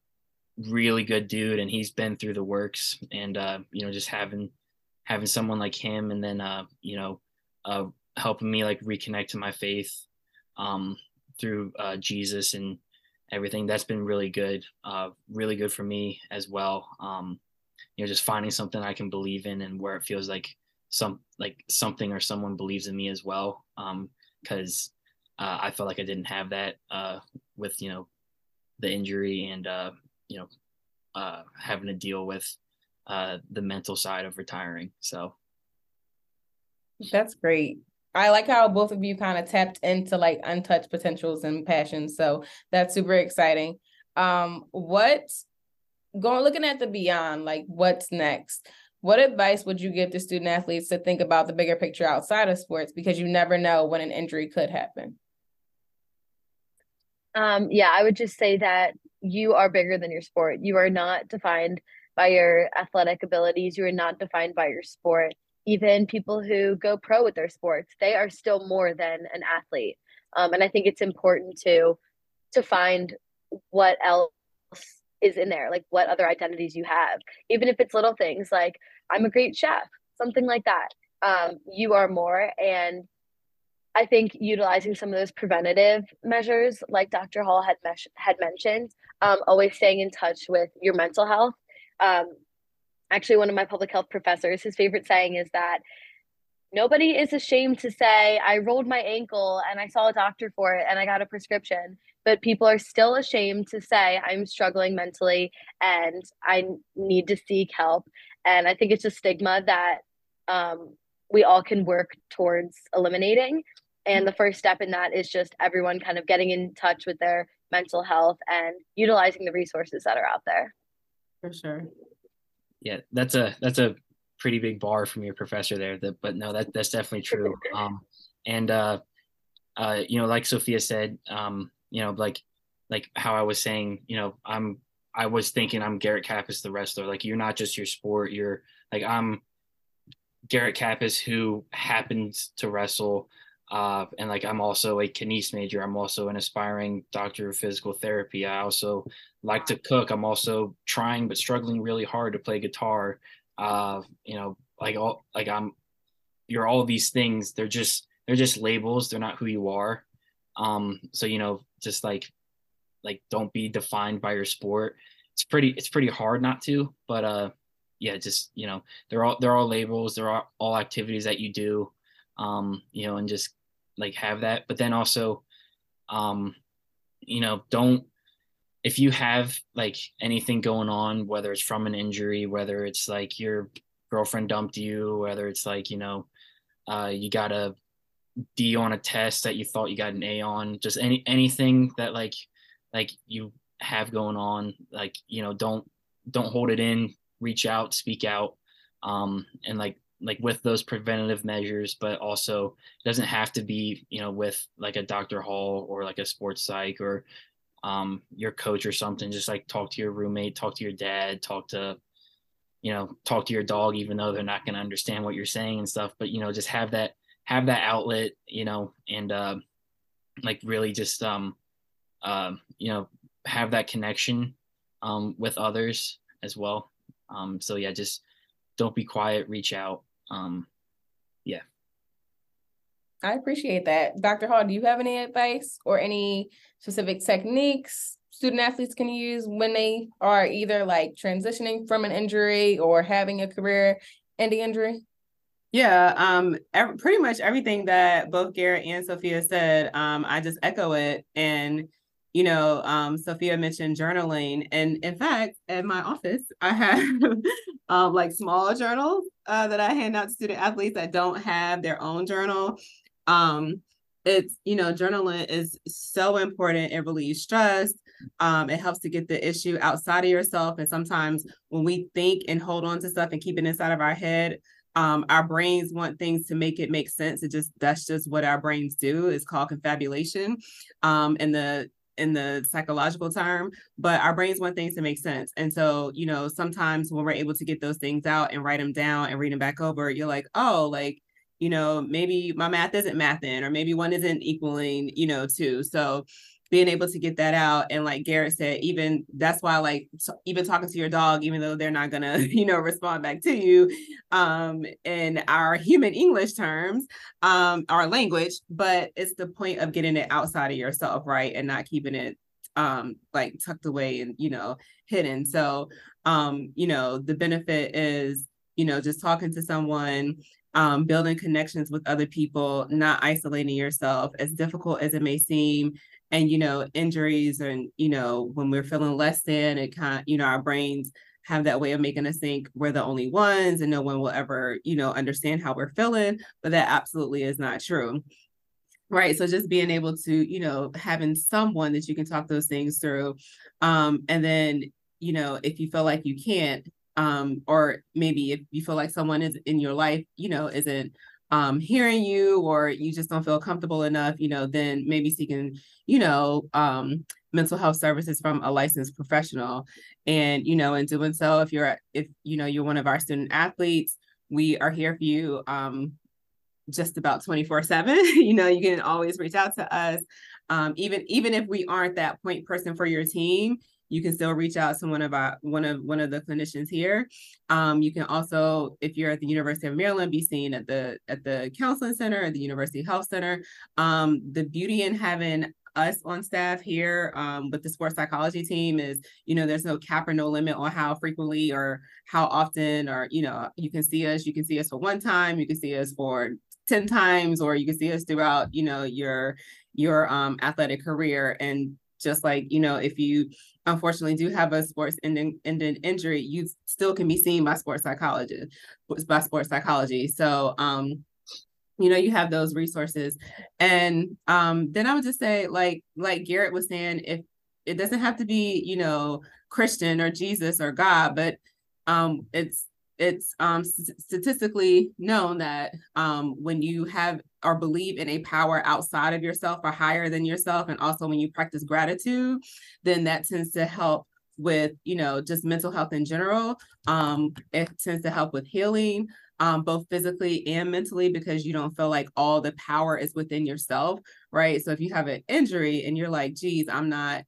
really good dude, and he's been through the works. And uh, you know, just having having someone like him, and then uh, you know, uh, helping me like reconnect to my faith um, through uh, Jesus and everything. That's been really good, uh, really good for me as well. Um, you know just finding something i can believe in and where it feels like some like something or someone believes in me as well um because uh, i felt like i didn't have that with you know the injury and uh you know uh having to deal with uh the mental side of retiring so that's great I like how both of you kind of tapped into like untouched potentials and passions. So that's super exciting. Um, what going looking at the beyond, like what's next? What advice would you give to student athletes to think about the bigger picture outside of sports because you never know when an injury could happen? Um, yeah, I would just say that you are bigger than your sport. You are not defined by your athletic abilities. You are not defined by your sport. Even people who go pro with their sports, they are still more than an athlete. Um, and I think it's important to to find what else is in there like what other identities you have even if it's little things like i'm a great chef something like that um, you are more. And I think utilizing some of those preventative measures, like Dr. Hall had had mentioned, um, always staying in touch with your mental health. Um, actually, one of my public health professors, his favorite saying is that nobody is ashamed to say, I rolled my ankle and I saw a doctor for it and I got a prescription. But people are still ashamed to say, I'm struggling mentally and I need to seek help. And I think it's a stigma that um, we all can work towards eliminating. And the first step in that is just everyone kind of getting in touch with their mental health and utilizing the resources that are out there. For sure. Yeah, that's a that's a pretty big bar from your professor there. That, but no, that that's definitely true. Um, and uh, uh, you know, like Sophia said, um, you know, like like how I was saying, you know, I'm I was thinking I'm Garrett Kappes, the wrestler. Like you're not just your sport. You're like I'm Garrett Kappes who happens to wrestle. Uh, and like I'm also a kines major. I'm also an aspiring doctor of physical therapy. I also like to cook. I'm also trying but struggling really hard to play guitar. Uh, you know, like all like I'm you're all these things. They're just they're just labels. They're not who you are. Um, so you know, just like like don't be defined by your sport. It's pretty it's pretty hard not to, but uh yeah, just you know, they're all they're all labels, they're all, all activities that you do. Um, you know, and just like have that. But then also um, you know, don't if you have like anything going on, whether it's from an injury, whether it's like your girlfriend dumped you, whether it's like, you know, uh, you got a D on a test that you thought you got an A on, just any anything that like like you have going on, like, you know, don't don't hold it in, reach out, speak out. Um, and like like with those preventative measures, but also doesn't have to be, you know, with like a Dr. Hall or like a sports psych or um, your coach or something. Just like talk to your roommate, talk to your dad, talk to, you know, talk to your dog, even though they're not going to understand what you're saying and stuff. But you know, just have that have that outlet, you know, and uh, like really just um, uh, you know, have that connection um, with others as well. Um, so yeah, just don't be quiet, reach out. Um, yeah. I appreciate that. Dr. Hall, do you have any advice or any specific techniques student athletes can use when they are either like transitioning from an injury or having a career ending injury? Yeah, um, every, pretty much everything that both Garrett and Sophia said, um, I just echo it. And, you know, um, Sophia mentioned journaling. And in fact, at my office, I have um, like small journals uh, that I hand out to student athletes that don't have their own journal. Um, it's you know journaling is so important it relieves stress um it helps to get the issue outside of yourself and sometimes when we think and hold on to stuff and keep it inside of our head um our brains want things to make it make sense it just that's just what our brains do it's called confabulation um in the in the psychological term but our brains want things to make sense and so you know sometimes when we're able to get those things out and write them down and read them back over you're like oh like you know, maybe my math isn't mathing or maybe one isn't equaling, you know, two. So being able to get that out and like Garrett said, even that's why like even talking to your dog, even though they're not gonna, you know, respond back to you um in our human English terms, um, our language, but it's the point of getting it outside of yourself, right? And not keeping it um like tucked away and you know hidden. So um, you know, the benefit is you know, just talking to someone um, building connections with other people, not isolating yourself, as difficult as it may seem. And, you know, injuries and, you know, when we're feeling less than, it kind of, you know, our brains have that way of making us think we're the only ones and no one will ever, you know, understand how we're feeling. But that absolutely is not true. Right. So just being able to, you know, having someone that you can talk those things through. Um, and then, you know, if you feel like you can't, um, or maybe if you feel like someone is in your life, you know, isn't um, hearing you or you just don't feel comfortable enough, you know, then maybe seeking, you know, um, mental health services from a licensed professional. And, you know, in doing so, if you're, if, you know, you're one of our student athletes, we are here for you um, just about 24 seven, you know, you can always reach out to us. Um, even, even if we aren't that point person for your team, you can still reach out to one of our one of one of the clinicians here. Um, you can also, if you're at the University of Maryland, be seen at the at the counseling center at the University Health Center. Um, the beauty in having us on staff here um, with the sports psychology team is, you know, there's no cap or no limit on how frequently or how often, or, you know, you can see us, you can see us for one time, you can see us for 10 times, or you can see us throughout, you know, your, your um, athletic career. And just like, you know, if you unfortunately do have a sports ending, ending injury, you still can be seen by sports psychologists, by sports psychology. So, um, you know you have those resources and um then i would just say like like garrett was saying if it doesn't have to be you know christian or jesus or god but um it's it's um statistically known that um when you have or believe in a power outside of yourself or higher than yourself and also when you practice gratitude then that tends to help with you know just mental health in general um it tends to help with healing um, both physically and mentally because you don't feel like all the power is within yourself, right? So if you have an injury and you're like, geez, I'm not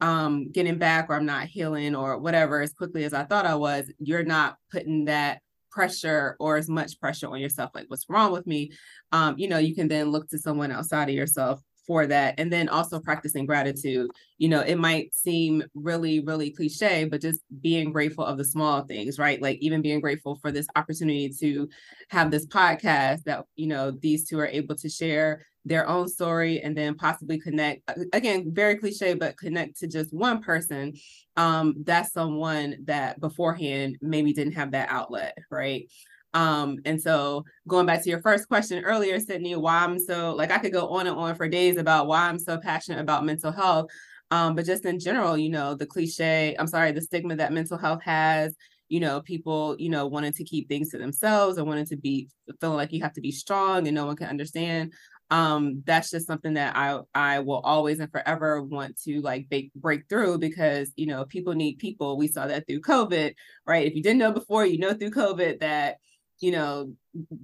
um, getting back or I'm not healing or whatever as quickly as I thought I was, you're not putting that pressure or as much pressure on yourself like what's wrong with me? Um you know you can then look to someone outside of yourself for that. And then also practicing gratitude. You know it might seem really really cliche but just being grateful of the small things right? Like even being grateful for this opportunity to have this podcast that you know these two are able to share their own story and then possibly connect again very cliche but connect to just one person um that's someone that beforehand maybe didn't have that outlet right um, and so going back to your first question earlier, Sydney, why I'm so like I could go on and on for days about why I'm so passionate about mental health. Um, but just in general, you know, the cliche, I'm sorry, the stigma that mental health has, you know, people, you know, wanting to keep things to themselves and wanting to be feeling like you have to be strong and no one can understand. Um, that's just something that I I will always and forever want to like break break through because you know people need people. We saw that through COVID, right? If you didn't know before, you know through COVID that you know,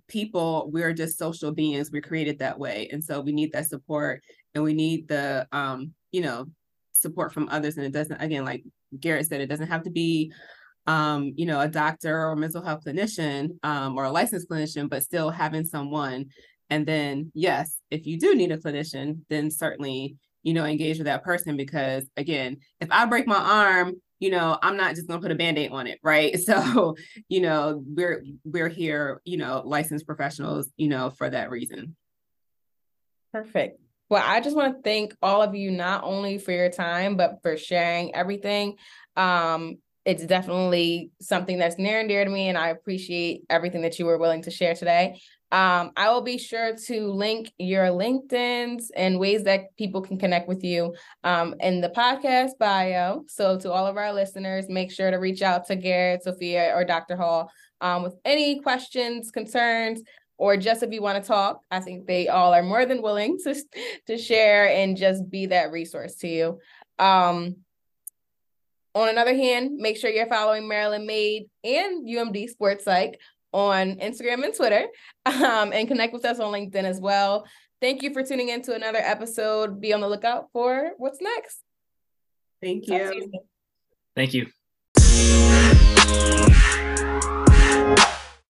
people, we're just social beings. We're created that way. And so we need that support and we need the, um, you know, support from others. And it doesn't, again, like Garrett said, it doesn't have to be, um, you know, a doctor or mental health clinician um, or a licensed clinician, but still having someone. And then, yes, if you do need a clinician, then certainly, you know, engage with that person because, again, if I break my arm, you know, I'm not just gonna put a band-aid on it, right? So, you know, we're we're here, you know, licensed professionals, you know, for that reason. Perfect. Well, I just want to thank all of you not only for your time, but for sharing everything. Um, it's definitely something that's near and dear to me, and I appreciate everything that you were willing to share today. Um, I will be sure to link your LinkedIn's and ways that people can connect with you um, in the podcast bio. So, to all of our listeners, make sure to reach out to Garrett, Sophia, or Dr. Hall um, with any questions, concerns, or just if you want to talk. I think they all are more than willing to, to share and just be that resource to you. Um, on another hand, make sure you're following Maryland Made and UMD Sports Psych on Instagram and Twitter, um, and connect with us on LinkedIn as well. Thank you for tuning in to another episode. Be on the lookout for what's next. Thank you. Thank you.